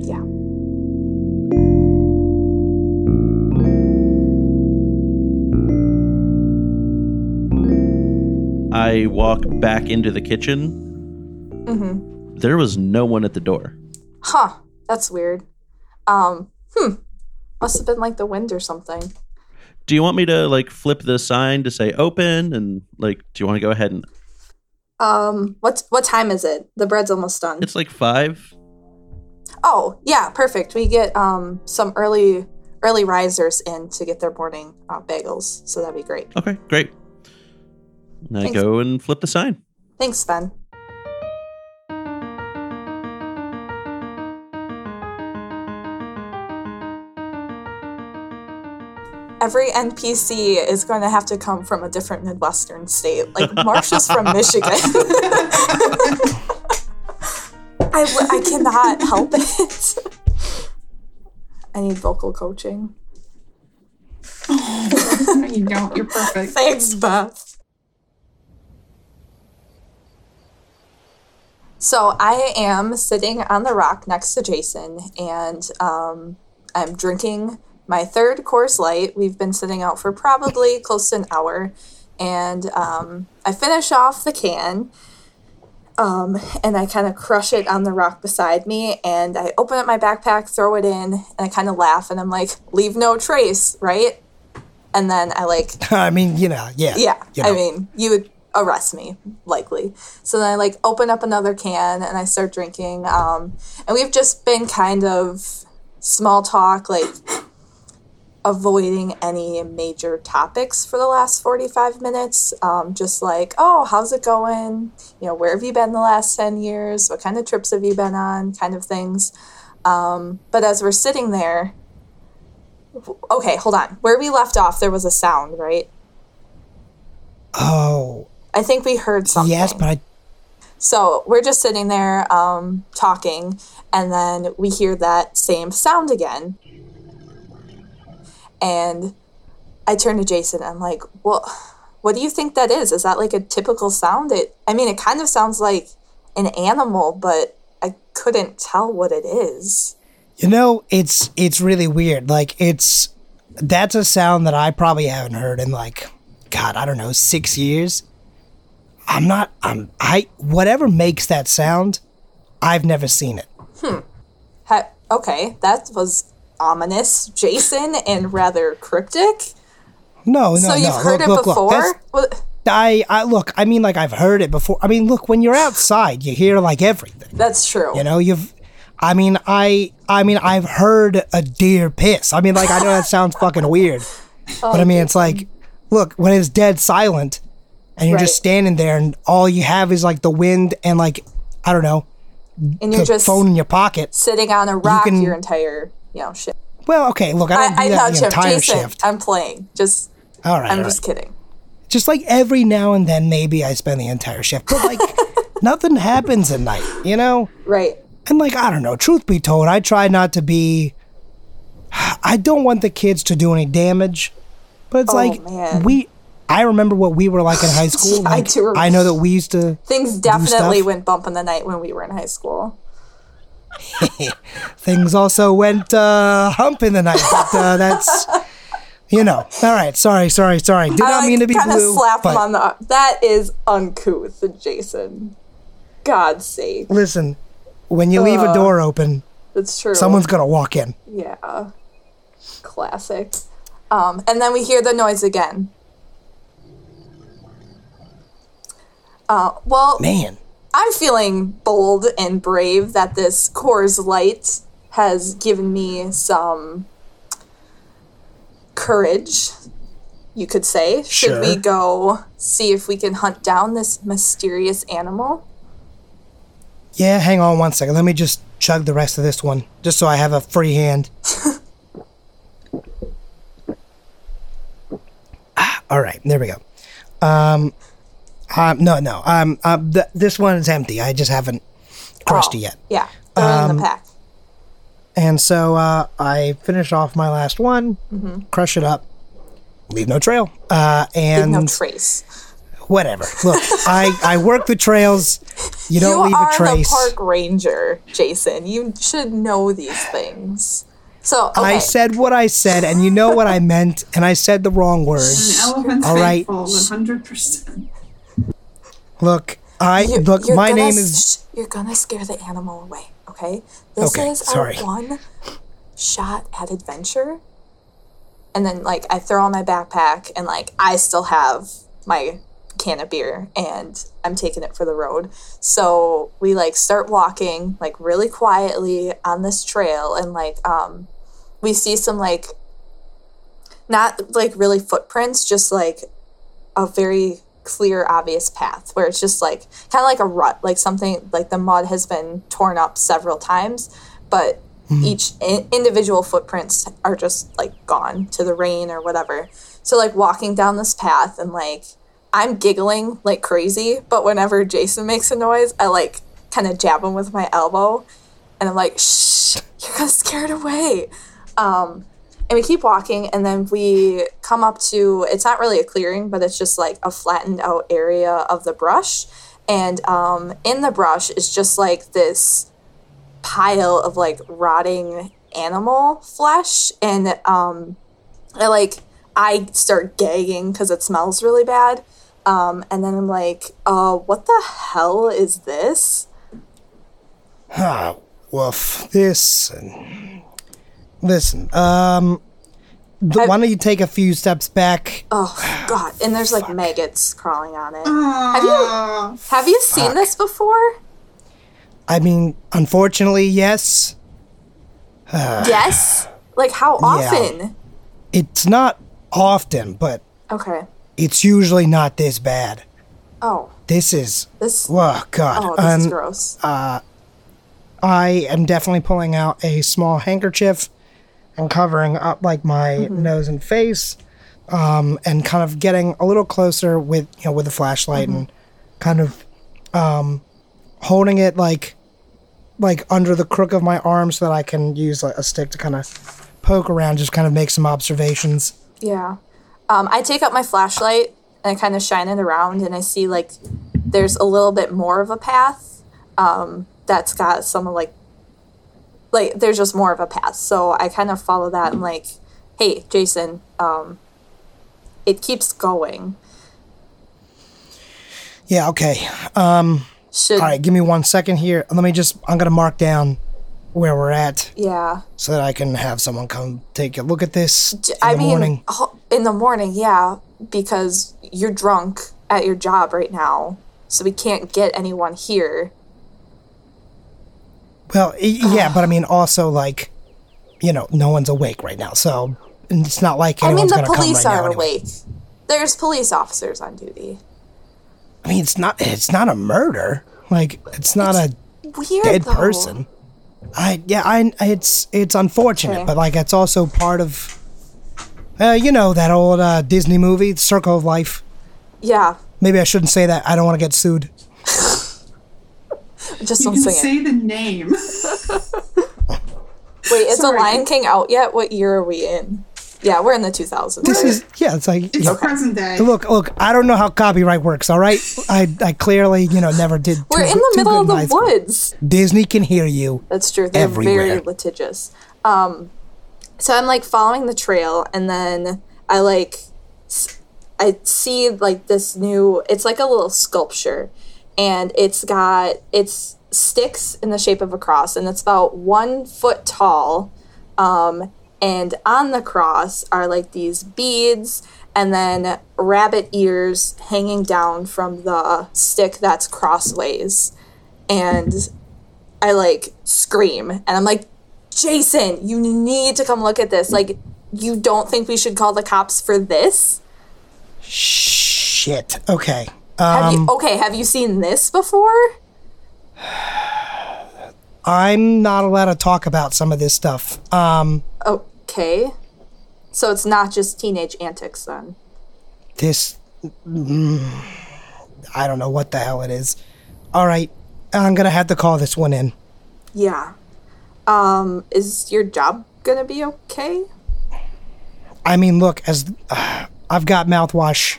Yeah. I walk back into the kitchen. Mm-hmm. There was no one at the door. Huh. That's weird. Um, hmm. Must have been like the wind or something. Do you want me to like flip the sign to say open and like do you want to go ahead and Um, what what time is it? The bread's almost done. It's like 5. Oh, yeah, perfect. We get um some early early risers in to get their morning uh, bagels, so that'd be great. Okay, great. Thanks. go and flip the sign. Thanks, Ben. Every NPC is going to have to come from a different Midwestern state. Like Marsha's from Michigan. I, I cannot help it. I need vocal coaching. No, you don't. You're perfect. Thanks, Beth. So I am sitting on the rock next to Jason, and um, I'm drinking my third Coors Light. We've been sitting out for probably close to an hour, and um, I finish off the can, um, and I kind of crush it on the rock beside me, and I open up my backpack, throw it in, and I kind of laugh, and I'm like, "Leave no trace," right? And then I like I mean, you know, yeah. yeah, you I mean, you would arrest me likely. So then I like open up another can and I start drinking. Um, and we've just been kind of small talk, like avoiding any major topics for the last 45 minutes. Um, just like, oh, how's it going? You know, where have you been the last 10 years? What kind of trips have you been on? Kind of things. Um, but as we're sitting there, okay, hold on. Where we left off, there was a sound, right? Oh, I think we heard something. yes, but I So we're just sitting there um, talking, and then we hear that same sound again. And I turn to Jason. I'm like, "Well, what do you think that is? Is that like a typical sound? It. I mean, it kind of sounds like an animal, but I couldn't tell what it is." You know, it's it's really weird. Like it's that's a sound that I probably haven't heard in like God, I don't know, six years. I'm not. I'm. I whatever makes that sound, I've never seen it. Hmm. Ha- okay, that was ominous, Jason, and rather cryptic. No, no, so no. you've heard look, it look, look. before? That's- I, I look. I mean, like I've heard it before. I mean, look, when you're outside, you hear like everything. That's true. You know, you've. I mean, I. I mean, I've heard a deer piss. I mean, like I know that sounds fucking weird, but I oh, mean, it's like, look, when it's dead silent, and you're just standing there, and all you have is like the wind and like, I don't know, and you're just phone in your pocket. sitting on a rock can- your entire, you know, shit. Well, okay, look, I don't I, I do that the Chip. entire Jason, shift. I'm playing. Just, All right, I'm all just right. kidding. just like every now and then, maybe I spend the entire shift, but like nothing happens at night, you know. Right. And like, I don't know, truth be told, I try not to be I don't want the kids to do any damage. But it's Oh, like man. we I remember what we were like in high school. I do remember. I know that we used to Things definitely went bump in the night when we were in high school. things also went uh hump in the night, but uh, that's you know. All right, sorry, sorry, sorry. Did not I mean to be kind of blue. slap him on the. arm. That is uncouth, Jason. God's sake. listen, when you leave a door open, That's true. someone's gonna walk in. Yeah. Classic. Um, and then we hear the noise again. Uh, well, Man. I'm feeling bold and brave that this Coors Light has given me some courage, you could say. Should we go see if we can hunt down this mysterious animal? Yeah, hang on one second. Let me just chug the rest of this one, just so I have a free hand. Ah, All right, there we go. Um, um no, no. Um, um th- this one is empty. I just haven't crushed Oh, it yet. Yeah, throw it in Um, the pack. And so uh, I finish off my last one, crush it up, leave no trail, uh, Leave and no trace. whatever. Look, I I work the trails. You don't you leave are a trace. the park ranger, Jason. You should know these things. So okay. I said what I said, and you know what I meant, and I said the wrong words. An elephant's All right. faithful, 100%. Look, I You- look. you're My name is. shh, you're gonna scare the animal away. Okay. This Okay, is sorry. our one shot at adventure. And then like I throw on my backpack and like I still have my can of beer and I'm taking it for the road. So we like start walking like really quietly on this trail and like um we see some like not like really footprints, just like a very clear, obvious path where it's just like kind of like a rut, like something like the mud has been torn up several times, but each I- individual footprints are just like gone to the rain or whatever. So like walking down this path and like I'm giggling like crazy, but whenever Jason makes a noise, I like kind of jab him with my elbow and I'm like, shh, you're gonna scare it away. Um, and we keep walking, and then we come up to it's not really a clearing, but it's just like a flattened out area of the brush. And um, in the brush is just like this pile of like rotting animal flesh. And um, I like, I start gagging because it smells really bad. Um, and then I'm like, uh, what the hell is this? Ah, woof. This. And, listen, um. The, why don't you take a few steps back? Oh god! And there's like maggots crawling on it. Have you- Have you seen this before? I mean, unfortunately, yes. yes. Like how often? It's not often, but Okay. it's usually not this bad. Oh, This is. this. Oh, God. Oh, this is Um, gross. I am definitely pulling out a small handkerchief and covering up like my nose and face, um, and kind of getting a little closer with you know with the flashlight and kind of um, holding it like like under the crook of my arm so that I can use like, a stick to kind of poke around, just kind of make some observations. Yeah. Um, I take up my flashlight and I kind of shine it around, and I see like there's a little bit more of a path um, that's got some like like there's just more of a path. So I kind of follow that and like, hey, Jason, um, it keeps going. Yeah. Okay. Should All right. Give me one second here. Let me just. I'm gonna mark down where we're at yeah. so that I can have someone come take a look at this in I the mean, morning. in the morning, yeah, because you're drunk at your job right now, so we can't get anyone here. Well, yeah, but I mean, also like, you know, no one's awake right now, so it's not like I mean, the police right are anyway. awake. There's police officers on duty. I mean, it's not. It's not a murder. Like, it's not a Weird dead though. person. I yeah, I it's it's unfortunate, Okay. but like, it's also part of. Uh, you know that old uh, Disney movie, Circle of Life. Yeah, Maybe I shouldn't say that. I don't want to get sued. just You don't can sing it. say the name. Wait, is the Lion King out yet? What year are we in? Yeah, we're in the 2000s. This right? is yeah. It's like It's yeah. present day. look, look. I don't know how copyright works. All right, I I clearly you know never did. we're too in the middle of in high the school. woods. Disney can hear you. That's true. They're very litigious. Um, so I'm like following the trail, and then I like I see like this new. It's like a little sculpture, and it's got it's sticks in the shape of a cross, and it's about one foot tall. Um, and on the cross are like these beads and then rabbit ears hanging down from the stick that's crossways. And I like scream and I'm like, Jason, you need to come look at this. Like, you don't think we should call the cops for this? Shit. Okay. Have Um, you okay, have you seen this before? I'm not allowed to talk about some of this stuff. Um, Okay. So it's not just teenage antics then. this. mm, I don't know what the hell it is. All right. I'm going to have to call this one in. Yeah. Um, is your job gonna be okay? I mean, look, as uh, I've got mouthwash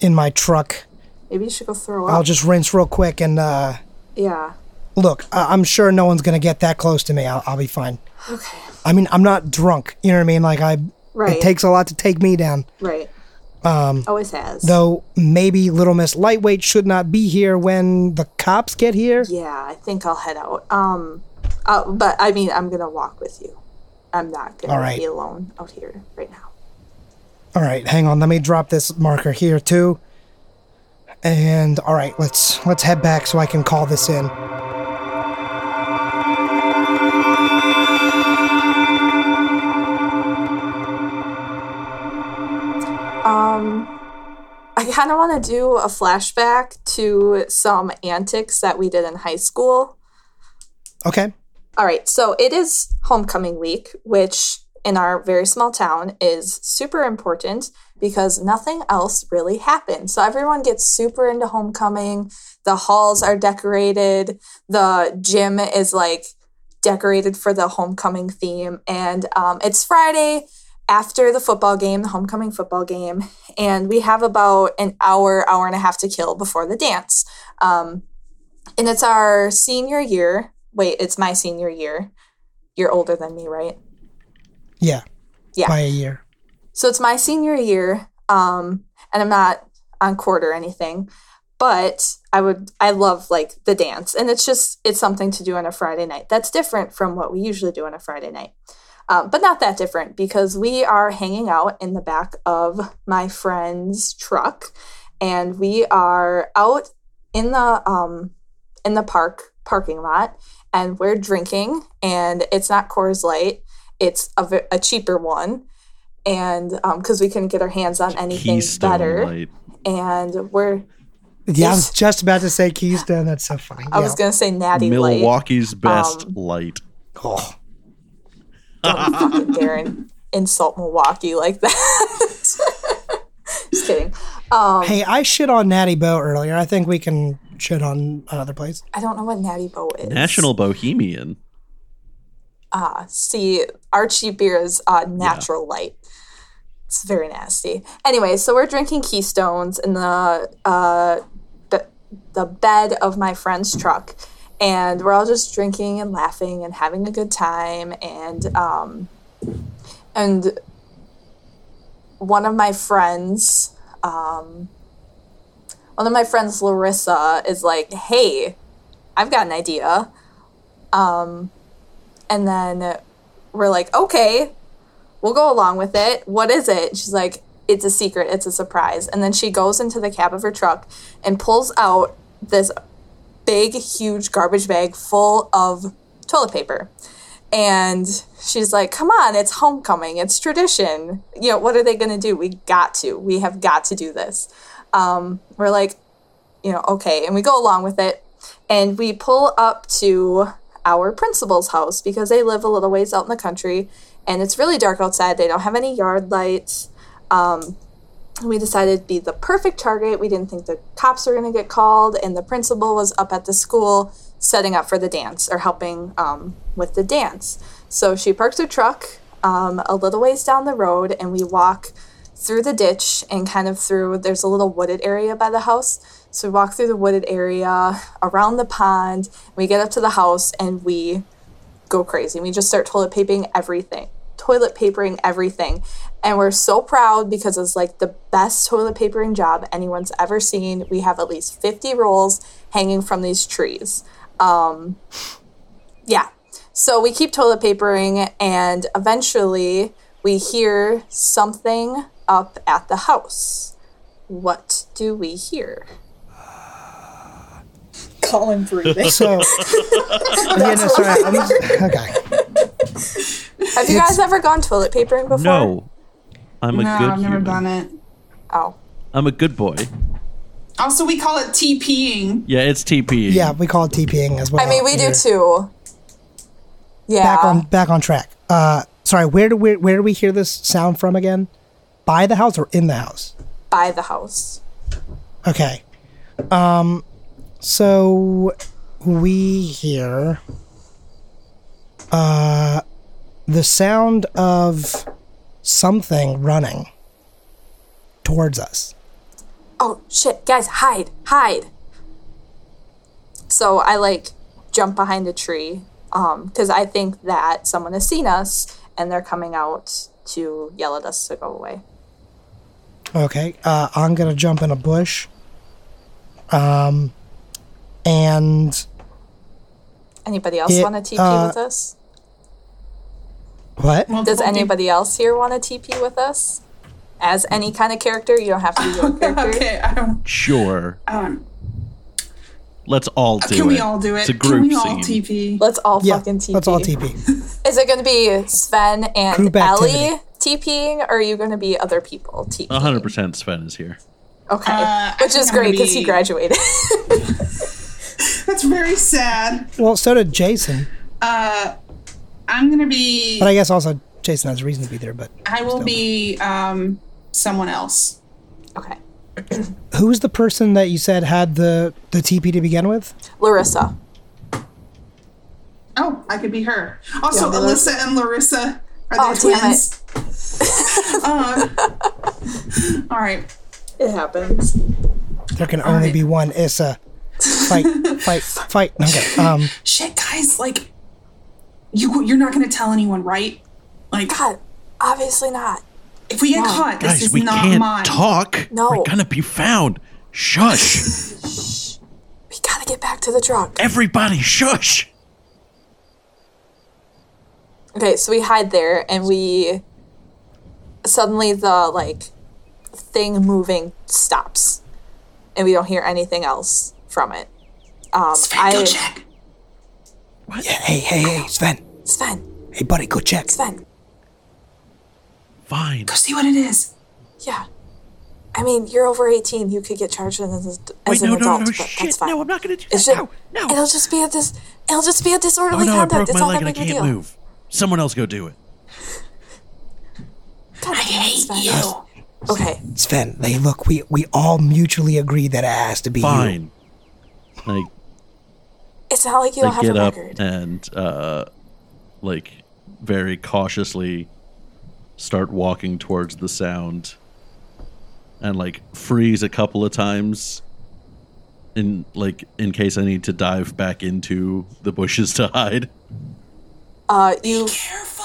in my truck, Maybe you should go throw up. I'll just rinse real quick and uh, yeah. look. I- I'm sure no one's to get that close to me. I'll, I'll be fine. Okay. I mean, I'm not drunk. You know what I mean? Like I. Right. It takes a lot to take me down. Right. Um. Always has. Though maybe Little Miss Lightweight should not be here when the cops get here. Yeah, I think I'll head out. Um. Uh, but I mean, I'm gonna walk with you. I'm not gonna right. be alone out here right now. All right, hang on. Let me drop this marker here too. And all right, let's let's head back so I can call this in. Um. I kind of want to do a flashback to some antics that we did in high school. Okay. All right, so it is homecoming week, which in our very small town is super important because nothing else really happens. So everyone gets super into homecoming. The halls are decorated. The gym is like decorated for the homecoming theme. And um, it's Friday after the football game, the homecoming football game. And we have about an hour, hour and a half to kill before the dance. Um, and it's our senior year. Wait, it's my senior year. You're older than me, right? Yeah. Yeah. By a year. So it's my senior year, um, and I'm not on court or anything, but I would I love like the dance, and it's just it's something to do on a Friday night. That's different from what we usually do on a Friday night, um, but not that different because we are hanging out in the back of my friend's truck, and we are out in the um, in the park parking lot, and we're drinking, and it's not Coors Light. It's a, a cheaper one, and because we couldn't get our hands on anything Keystone better, Light. and we're Yeah, I was just about to say Keystone. That's so funny. I was gonna say Natty Light. Milwaukee's best Um, light. Oh, Don't fucking dare in- insult Milwaukee like that. Just kidding. Um, hey, I shit on Natty Boh earlier. I think we can shit on another place. I don't know what Natty Boh is. National Bohemian. Ah, see, Archie beer is uh, natural light. It's very nasty. Anyway, so we're drinking Keystones in the uh, the, the bed of my friend's truck, and we're all just drinking and laughing and having a good time. And um, and one of my friends, um, one of my friends, Larissa, is like, "Hey, I've got an idea." Um, and then we're like, okay, we'll go along with it. What is it? She's like, it's a secret, it's a surprise. And then she goes into the cab of her truck and pulls out this big, huge garbage bag full of toilet paper. And she's like, come on, it's homecoming, it's tradition. You know, what are they going to do? We got to. We have got to do this. Um, we're like, you know, okay. And we go along with it. And we pull up to our principal's house because they live a little ways out in the country and it's really dark outside. They don't have any yard lights. Um, we decided to be the perfect target. We didn't think the cops were going to get called, and the principal was up at the school setting up for the dance or helping um, with the dance. So she parks her truck um, a little ways down the road, and we walk through the ditch and kind of through. There's a little wooded area by the house. So we walk through the wooded area, around the pond. We get up to the house, and we go crazy. We just start toilet papering everything, toilet papering everything. And we're so proud because it's like the best toilet papering job anyone's ever seen. We have at least 50 rolls hanging from these trees. Um, yeah. So we keep toilet papering, and eventually we hear something up at the house. What do we hear? Colin breathing. So, yeah, no, sorry. I'm just, okay. Have you guys ever gone toilet papering before? No, I'm a no, good I've never human. done it. Oh. I'm a good boy. Also, we call it TPing. Yeah, it's TP. Yeah, we call it TPing as well. I mean, we do too. Yeah. Back on back on track. Uh, sorry. Where do we where do we hear this sound from again? By the house or in the house? by the house. Okay. Um, so we hear uh the sound of something running towards us. Oh shit, guys, hide, hide. So I like jump behind a tree um because I think that someone has seen us and they're coming out to yell at us to go away. Okay. Uh, I'm gonna jump in a bush. Um, and Anybody else want to TP uh, with us? what? Does anybody else here want to TP with us? As any kind of character, you don't have to be your peop- character. Okay, I don't. Sure. Um, Let's all do it. can it. we all do it? It's a Can group we all scene. TP? Let's all Yeah, fucking TP. let's all TP. Is it going to be Sven and Group Ellie. TPing, or are you going to be other people TPing? 100% Sven is here. Okay, Uh, I which think is I'm gonna great because he be- graduated. That's very sad. Well, so did Jason. uh, I'm gonna be. But I guess also Jason has a reason to be there. But I will be um someone else. Okay. who's the person that you said had the the TP to begin with? Larissa. Oh, I could be her. Also, Yeah, Larissa. Alyssa and Larissa are Oh, the twins. uh, all right. It happens. There can only right. be one Issa. Fight, fight, fight. Okay. Um, Shit, guys, like you you're not gonna tell anyone, right? Like God, obviously not. if we get No. caught, this Guys, is we not can't mine. talk. No. We're gonna be found. Shush. We gotta get back to the truck. Everybody, shush. Okay, so we hide there and we suddenly the like thing moving stops and we don't hear anything else from it. Um Sven, go I check. yeah, hey, hey, hey, Sven. Sven, Hey, buddy, go check. Sven. Fine. Go see what it is. Yeah. I mean, you're over 18. You could get charged as, as Wait, an no, no, adult, no, but shit. that's fine. No, I'm not gonna do It's that. just, No, no. It'll just be a dis. It'll just be a Oh disorderly no, I conduct. broke It's my not leg that and I big a can't deal. move. Someone else go do it. God I damn it, hate Sven. you. Okay. Sven, hey, look, we we all mutually agree that it has to be you. Fine. Like It's not like you don't I have get a up record. and uh like very cautiously start walking towards the sound and like freeze a couple of times in like in case I need to dive back into the bushes to hide. Uh, you Careful.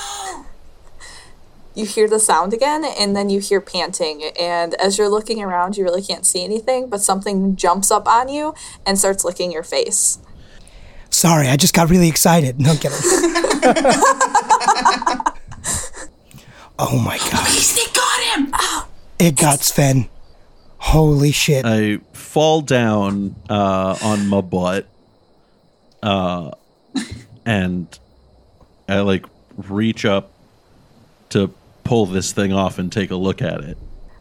You hear the sound again, and then you hear panting. And as you're looking around, you really can't see anything, but something jumps up on you and starts licking your face. Sorry, I just got really excited. No I'm kidding. oh my gosh. They got him. It got Sven. Holy shit. I fall down uh, on my butt, uh, and I like reach up to pull this thing off and take a look at it.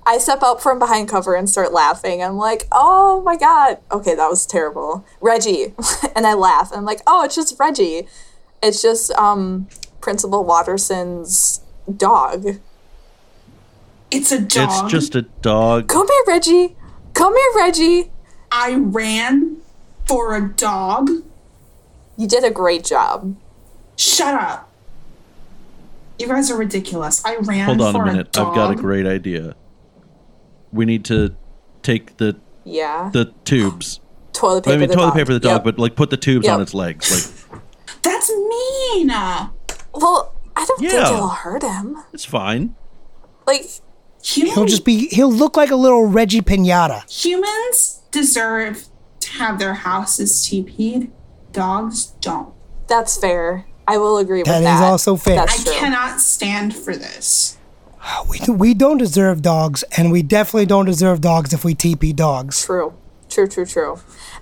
I step out from behind cover and start laughing. I'm like, oh my god. Okay, that was terrible. Reggie. and I laugh. I'm like, oh, it's just Reggie. It's just um Principal Watterson's dog. It's a dog. It's just a dog. Come here, Reggie. Come here, Reggie. I ran for a dog. You did a great job. Shut up. You guys are ridiculous. I ran Hold on for a minute. dog. I've got a great idea. We need to take the Yeah. the tubes. toilet paper. I mean, the toilet dog. paper the dog, Yep. but like put the tubes on its legs. Like That's mean. well, I don't think it'll hurt him. it's fine. Like, Human, He'll just be, he'll look like a little Reggie Pinata. humans deserve to have their houses TP'd. Dogs don't. that's fair. I will agree That with that. that. also fair. That's I true. cannot stand for this. We, we don't deserve dogs, and we definitely don't deserve dogs if we TP dogs. True. True, true, true.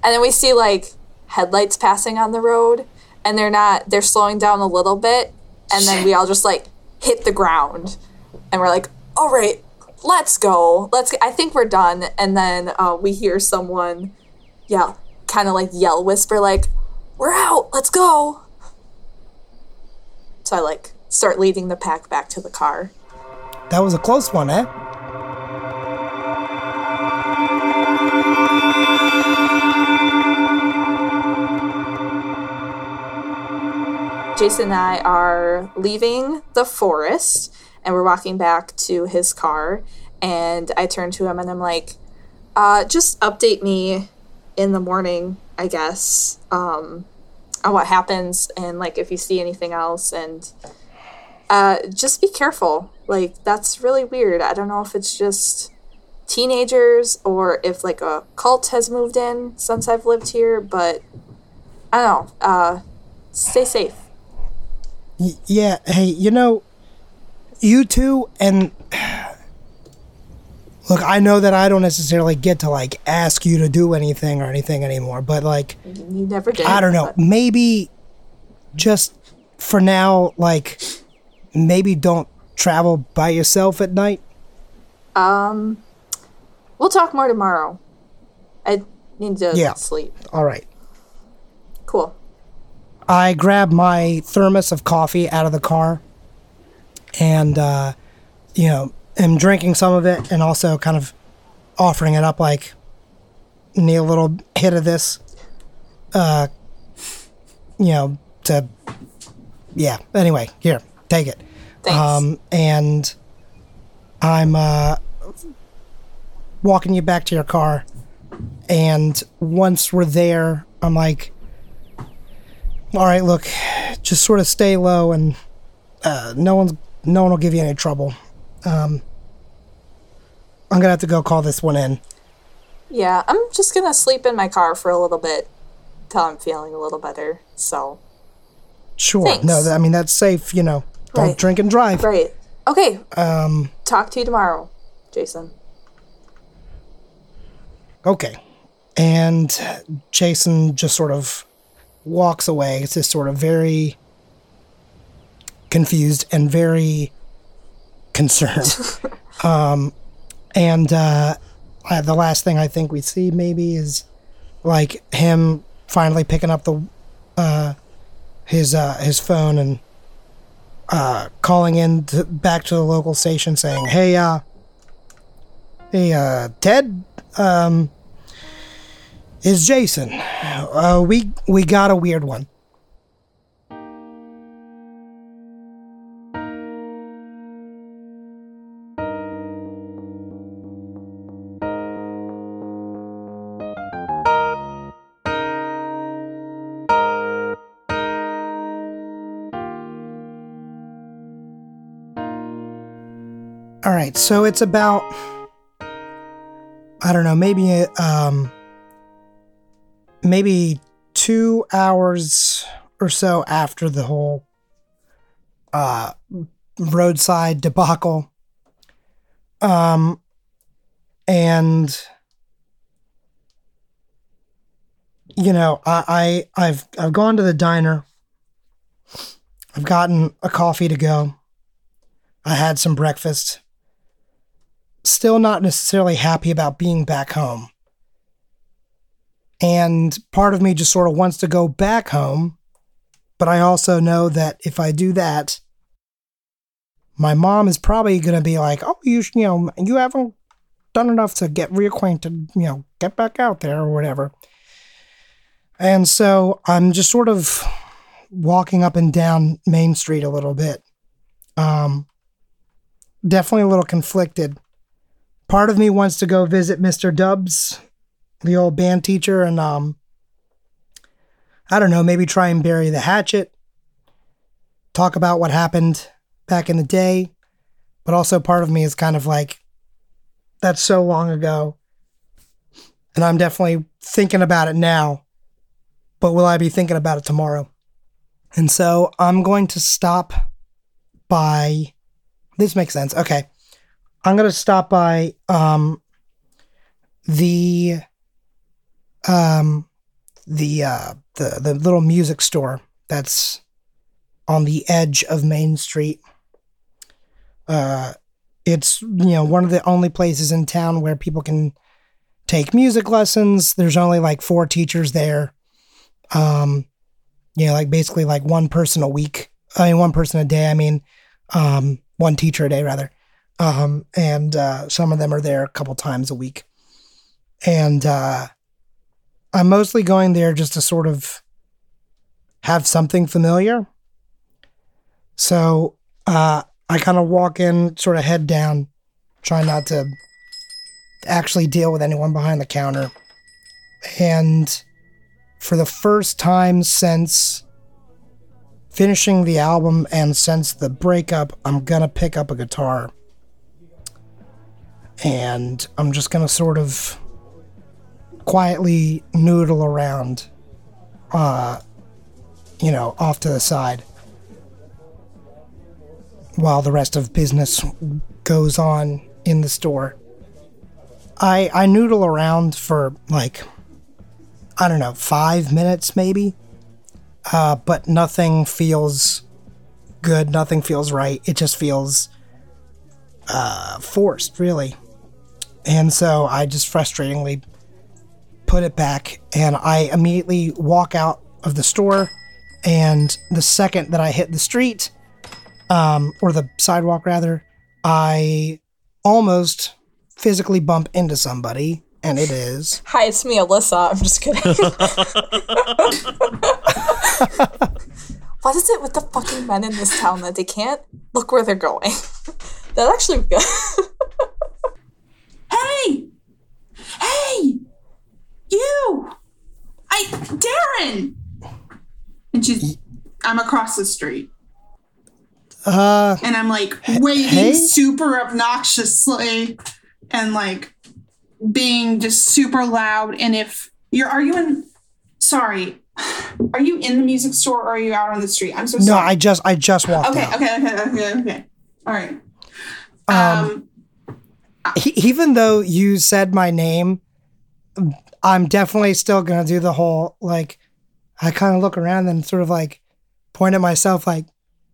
And then we see like headlights passing on the road and they're not they're slowing down a little bit and then we all just like hit the ground and we're like, "All right, let's go. Let's I think we're done." And then uh, we hear someone yeah, kind of like yell whisper like, "We're out. Let's go." So I like start leading the pack back to the car. That was a close one, eh? Jason and I are leaving the forest and we're walking back to his car. And I turn to him and I'm like, uh, just update me in the morning, I guess, um, on what happens and like if you see anything else. And uh, just be careful. Like, that's really weird. I don't know if it's just teenagers or if like a cult has moved in since I've lived here, but I don't know. Uh, stay safe. Yeah, hey, you know, you two, and look, I know that I don't necessarily get to like ask you to do anything or anything anymore, but like, You never did. I don't know, but- maybe just for now, like, maybe don't travel by yourself at night. Um, we'll talk more tomorrow. I need to Yeah. sleep. All right. Cool. I grab my thermos of coffee out of the car and, uh, you know, am drinking some of it and also kind of offering it up like, need a little hit of this, uh, you know, to, yeah. Anyway, here, take it. Thanks. Um, and I'm uh, walking you back to your car. And once we're there, I'm like, all right, look, just sort of stay low and uh, no one's no one will give you any trouble. Um, I'm gonna have to go call this one in. yeah, I'm just gonna sleep in my car for a little bit till I'm feeling a little better. So, Sure. Thanks. No, I mean that's safe. You know, don't Right. drink and drive. right. Okay. Um. Talk to you tomorrow, Jason. Okay. And Jason just sort of walks away. It's just sort of very confused and very concerned. um, and uh, uh, the last thing I think we see maybe is like him finally picking up the uh, his uh, his phone and uh, calling in to, back to the local station saying, "Hey, uh, hey, uh, Ted, um." is Jason. Uh, we we got a weird one. All right, so it's about I don't know, maybe um maybe two hours or so after the whole uh, roadside debacle. Um, and you know, I, I I've I've gone to the diner. I've gotten a coffee to go. I had some breakfast. Still not necessarily happy about being back home. And part of me just sort of wants to go back home. But I also know that if I do that, my mom is probably going to be like, oh, you, you know, you haven't done enough to get reacquainted, you know, get back out there or whatever. And so I'm just sort of walking up and down Main Street a little bit. Um, definitely a little conflicted. Part of me wants to go visit Mr. Dubs the old band teacher and um I don't know, maybe try and bury the hatchet. Talk about what happened back in the day. But also part of me is kind of like that's so long ago. And I'm definitely thinking about it now. But will I be thinking about it tomorrow? And so I'm going to stop by this makes sense. Okay. I'm to stop by um the um the uh the the little music store that's on the edge of Main Street. Uh it's you know one of the only places in town where people can take music lessons. There's only like four teachers there. Um you know like basically like one person a week. I mean one person a day. I mean um one teacher a day rather. Um and uh some of them are there a couple times a week. And uh I'm mostly going there just to sort of have something familiar. So uh, I kind of walk in, sort of head down, try not to actually deal with anyone behind the counter. And for the first time since finishing the album and since the breakup, I'm gonna pick up a guitar. And I'm just gonna sort of quietly noodle around, uh, you know, off to the side while the rest of business goes on in the store. I I noodle around for like I don't know, 5 minutes maybe. Uh, but nothing feels good, nothing feels right. It just feels uh forced, really. And so I just frustratingly put it back and I immediately walk out of the store and the second that I hit the street, um, or the sidewalk rather, I almost physically bump into somebody, and it is Hi, it's me, Alyssa. I'm just kidding. what is it with the fucking men in this town that they can't look where they're going? that actually good. Hey! Hey! You! I Darren! And she's I'm across the street. uh And I'm like waving hey? super obnoxiously and like being just super loud. And if you're arguing sorry, are you in the music store or are you out on the street? I'm so no, sorry. No, I just I just walked okay, out. okay, okay, okay, okay. All right. Um, um even though you said my name, I'm definitely still gonna do the whole like. I kind of look around and sort of like point at myself, like,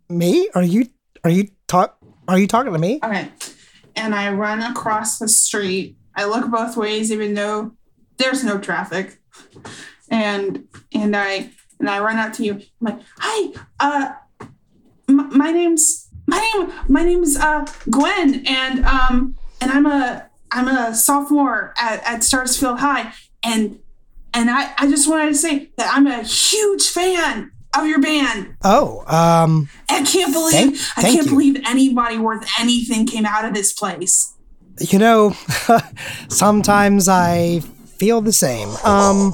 "Me? Are you? Are you talk? Are you talking to me?" Okay. And I run across the street. I look both ways, even though there's no traffic. And and I and I run out to you. I'm like, hi, uh, m- my name's my name my name's uh Gwen, and um and I'm a I'm a sophomore at at Starsfield High, and and I I just wanted to say that I'm a huge fan of your band. Oh, um, I can't believe Thank- I can't you. believe anybody worth anything came out of this place. you know, sometimes I feel the same. Um,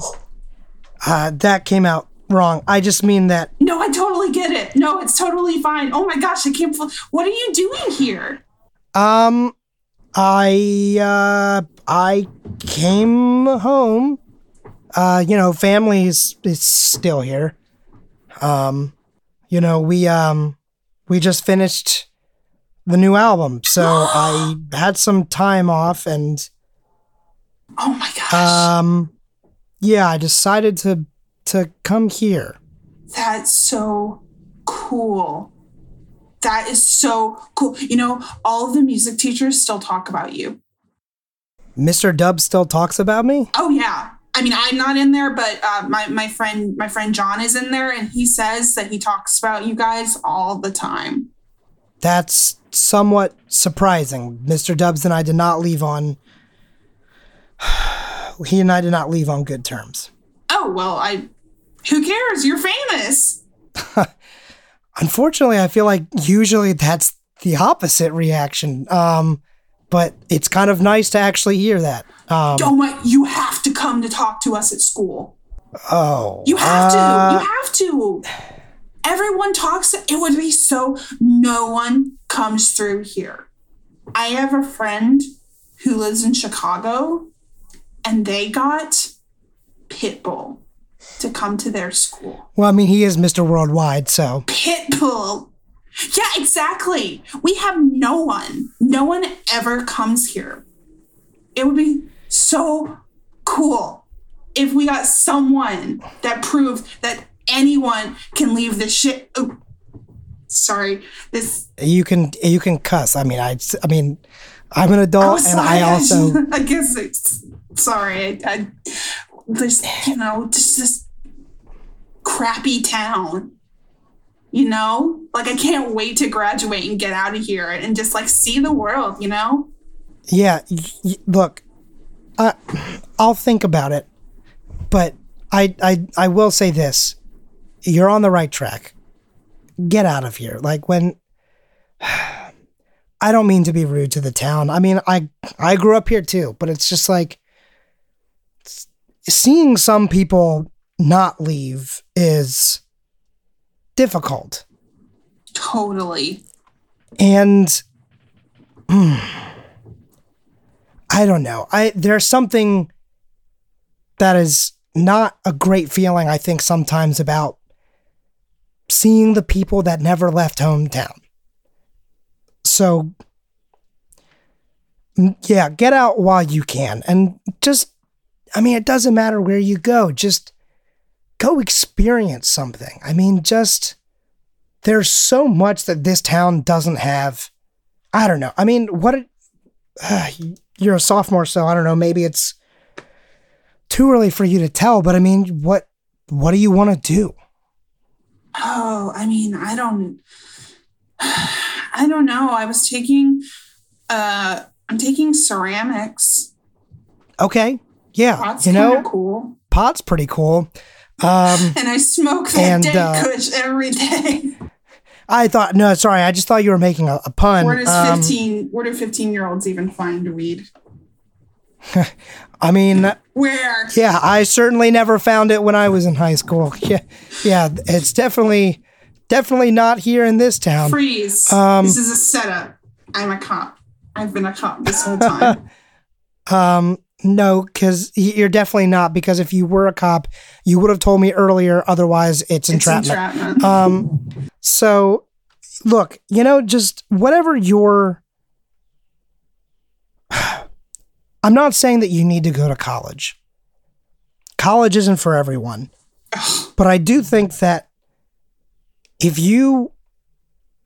uh, that came out wrong. I just mean that No, I totally get it. No, it's totally fine. Oh my gosh, I can't. What are you doing here? Um, I uh, I came home. Uh, you know, family is is still here. Um, you know, we um we just finished the new album, so I had some time off, and Oh my gosh, um, yeah, I decided to to come here. that's so cool. That is so cool. You know, all of the music teachers still talk about you. Mr. Dub still talks about me. Oh yeah. I mean, I'm not in there, but uh, my my friend my friend John is in there, and he says that he talks about you guys all the time. That's somewhat surprising. Mr. Dubs and I did not leave on. He and I did not leave on good terms. Oh well, I. Who cares? You're famous. Unfortunately, I feel like usually that's the opposite reaction. Um, but it's kind of nice to actually hear that. Um, my! You have to come to talk to us at school. oh, You have uh, to. You have to. Everyone talks. It would be so. No one comes through here. I have a friend who lives in Chicago, and they got Pitbull to come to their school. Well, I mean, he is Mr. Worldwide, so Pitbull. Yeah, exactly. We have no one. No one ever comes here. It would be so cool if we got someone that proved that anyone can leave this shit. Oh, sorry, this. you can you can cuss. I mean, I I mean, I'm an adult, Oh, and I also I guess it's sorry. I, I you know just this crappy town. You know, like I can't wait to graduate and get out of here and just like see the world. You know. Yeah, look, uh, I'll think about it, but I, I, I will say this: you're on the right track. Get out of here. Like when, I don't mean to be rude to the town. I mean, I, I grew up here too, but it's just like seeing some people not leave is difficult. Totally. and mm, I don't know. I there's something that is not a great feeling. I think sometimes about seeing the people that never left hometown. So mm, yeah, get out while you can, and just I mean, it doesn't matter where you go. Just go experience something. I mean, just there's so much that this town doesn't have. I don't know. I mean, what? It, uh, you're a sophomore, so I don't know. Maybe it's too early for you to tell. But I mean, what? What do you want to do? Oh, I mean, I don't I don't know. I was taking uh I'm taking ceramics. Okay. Yeah. That's you know, cool. pot's pretty cool. Um, And I smoke that And, dead uh, kush every day. I thought, no, sorry. I just thought you were making a, a pun. Where does Um, 15 where do 15 year olds even find weed? I mean, Where? yeah, I certainly never found it when I was in high school. Yeah. Yeah. It's definitely, definitely not here in this town. Freeze. Um, this is a setup. I'm a cop. I've been a cop this whole time. Um, no, because you're definitely not. Because if you were a cop, you would have told me earlier. Otherwise, it's it's entrapment. entrapment. Um, so look, you know, just whatever your. I'm not saying that you need to go to college. College isn't for everyone. But I do think that if you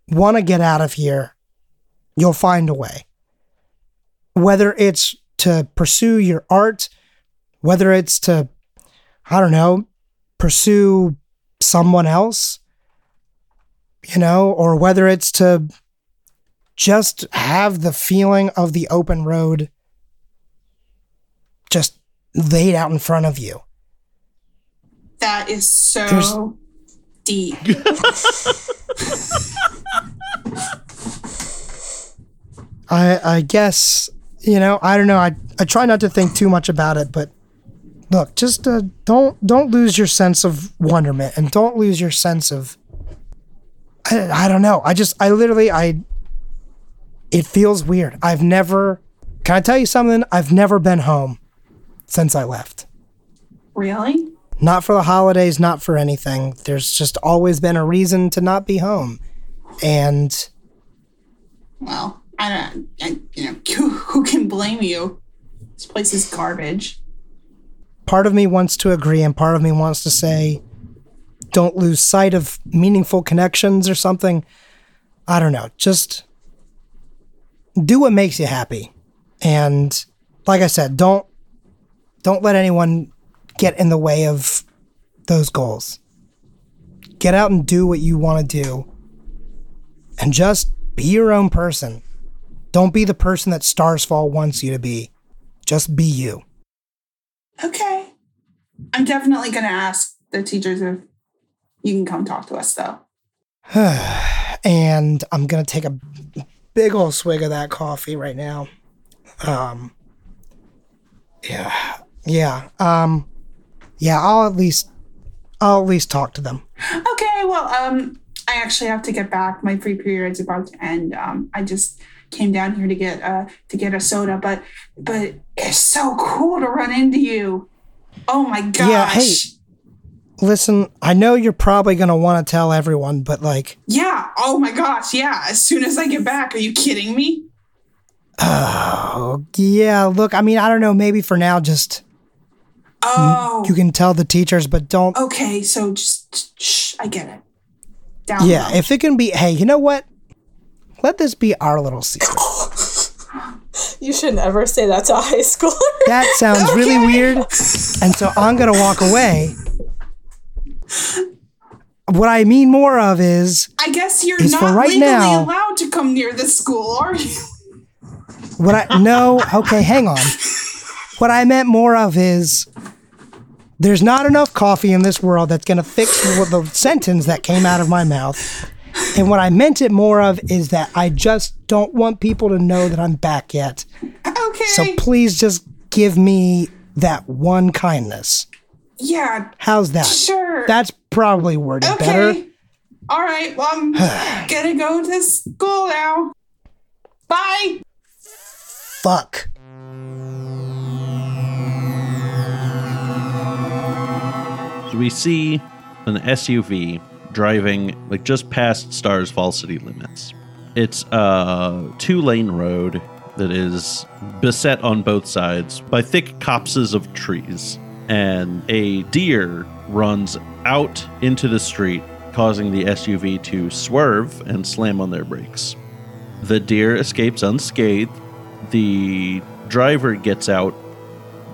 want to get out of here, you'll find a way. Whether it's to pursue your art, whether it's to, I don't know, pursue someone else, you know, or whether it's to just have the feeling of the open road just laid out in front of you. that is so There's- deep. I I guess you know I don't know I I try not to think too much about it, but look, just uh, don't don't lose your sense of wonderment and don't lose your sense of I, I don't know. I just I literally I it feels weird. I've never can I tell you something? I've never been home since I left. really? Not for the holidays, not for anything. There's just always been a reason to not be home. And Well, I don't. I, you know, who, can blame you? This place is garbage. part of me wants to agree and part of me wants to say don't lose sight of meaningful connections or something i don't know just do what makes you happy and like i said don't don't let anyone get in the way of those goals get out and do what you want to do and just be your own person don't be the person that starsfall wants you to be just be you Okay. I'm definitely going to ask the teachers if you can come talk to us, though. and I'm gonna take a big old swig of that coffee right now. Um, yeah, yeah, um, yeah. I'll at least, I'll at least talk to them. Okay, well, um, I actually have to get back. My free period's about to end. Um, I just came down here to get uh to get a soda, but but it's so cool to run into you. Oh my gosh. Yeah, hey. Listen, I know you're probably gonna want to tell everyone, but like, Yeah, Oh my gosh. Yeah. As soon as I get back, are you kidding me? oh yeah. Look, I mean, I don't know. Maybe for now, just Oh. you can tell the teachers, but don't. okay. So just shh. I get it. Down Yeah, low. if it can be. Hey, you know what? Let this be our little secret. You should never say that to a high schooler. That sounds really weird. And so I'm going to walk away. What I mean more of is I guess you're not for right legally now- allowed to come near this school, are you? what I no, okay, hang on. What I meant more of is there's not enough coffee in this world that's going to fix what the sentence that came out of my mouth. And what I meant it more of is that I just don't want people to know that I'm back yet. Okay. So please just give me that one kindness. yeah. How's that? Sure. That's probably worded okay. better. All right. Well, I'm gonna go to school now. Bye. Fuck. We see an SUV driving like just past Stars Fall city limits. It's a two lane road that is beset on both sides by thick copses of trees. And a deer runs out into the street, causing the SUV to swerve and slam on their brakes. The deer escapes unscathed. The driver gets out,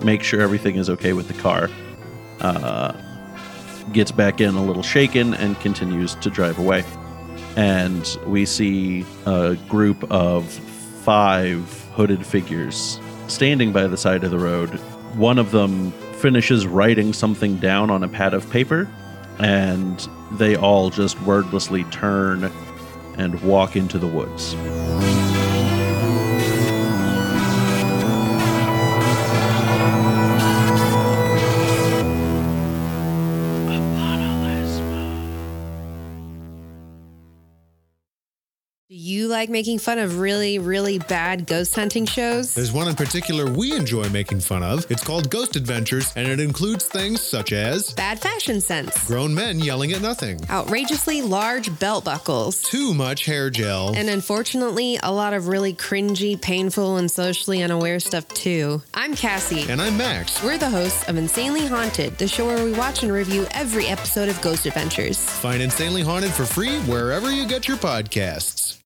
makes sure everything is okay with the car. Uh, gets back in a little shaken and continues to drive away. And we see a group of five hooded figures standing by the side of the road. One of them finishes writing something down on a pad of paper, and they all just wordlessly turn and walk into the woods. Like making fun of really, really bad ghost hunting shows? There's one in particular we enjoy making fun of. It's called Ghost Adventures, and it includes things such as Bad fashion sense, grown men yelling at nothing, outrageously large belt buckles, too much hair gel, and unfortunately, a lot of really cringy, painful, and socially unaware stuff too. I'm Cassie. and I'm Max. We're the hosts of Insanely Haunted, the show where we watch and review every episode of Ghost Adventures. Find Insanely Haunted for free wherever you get your podcasts.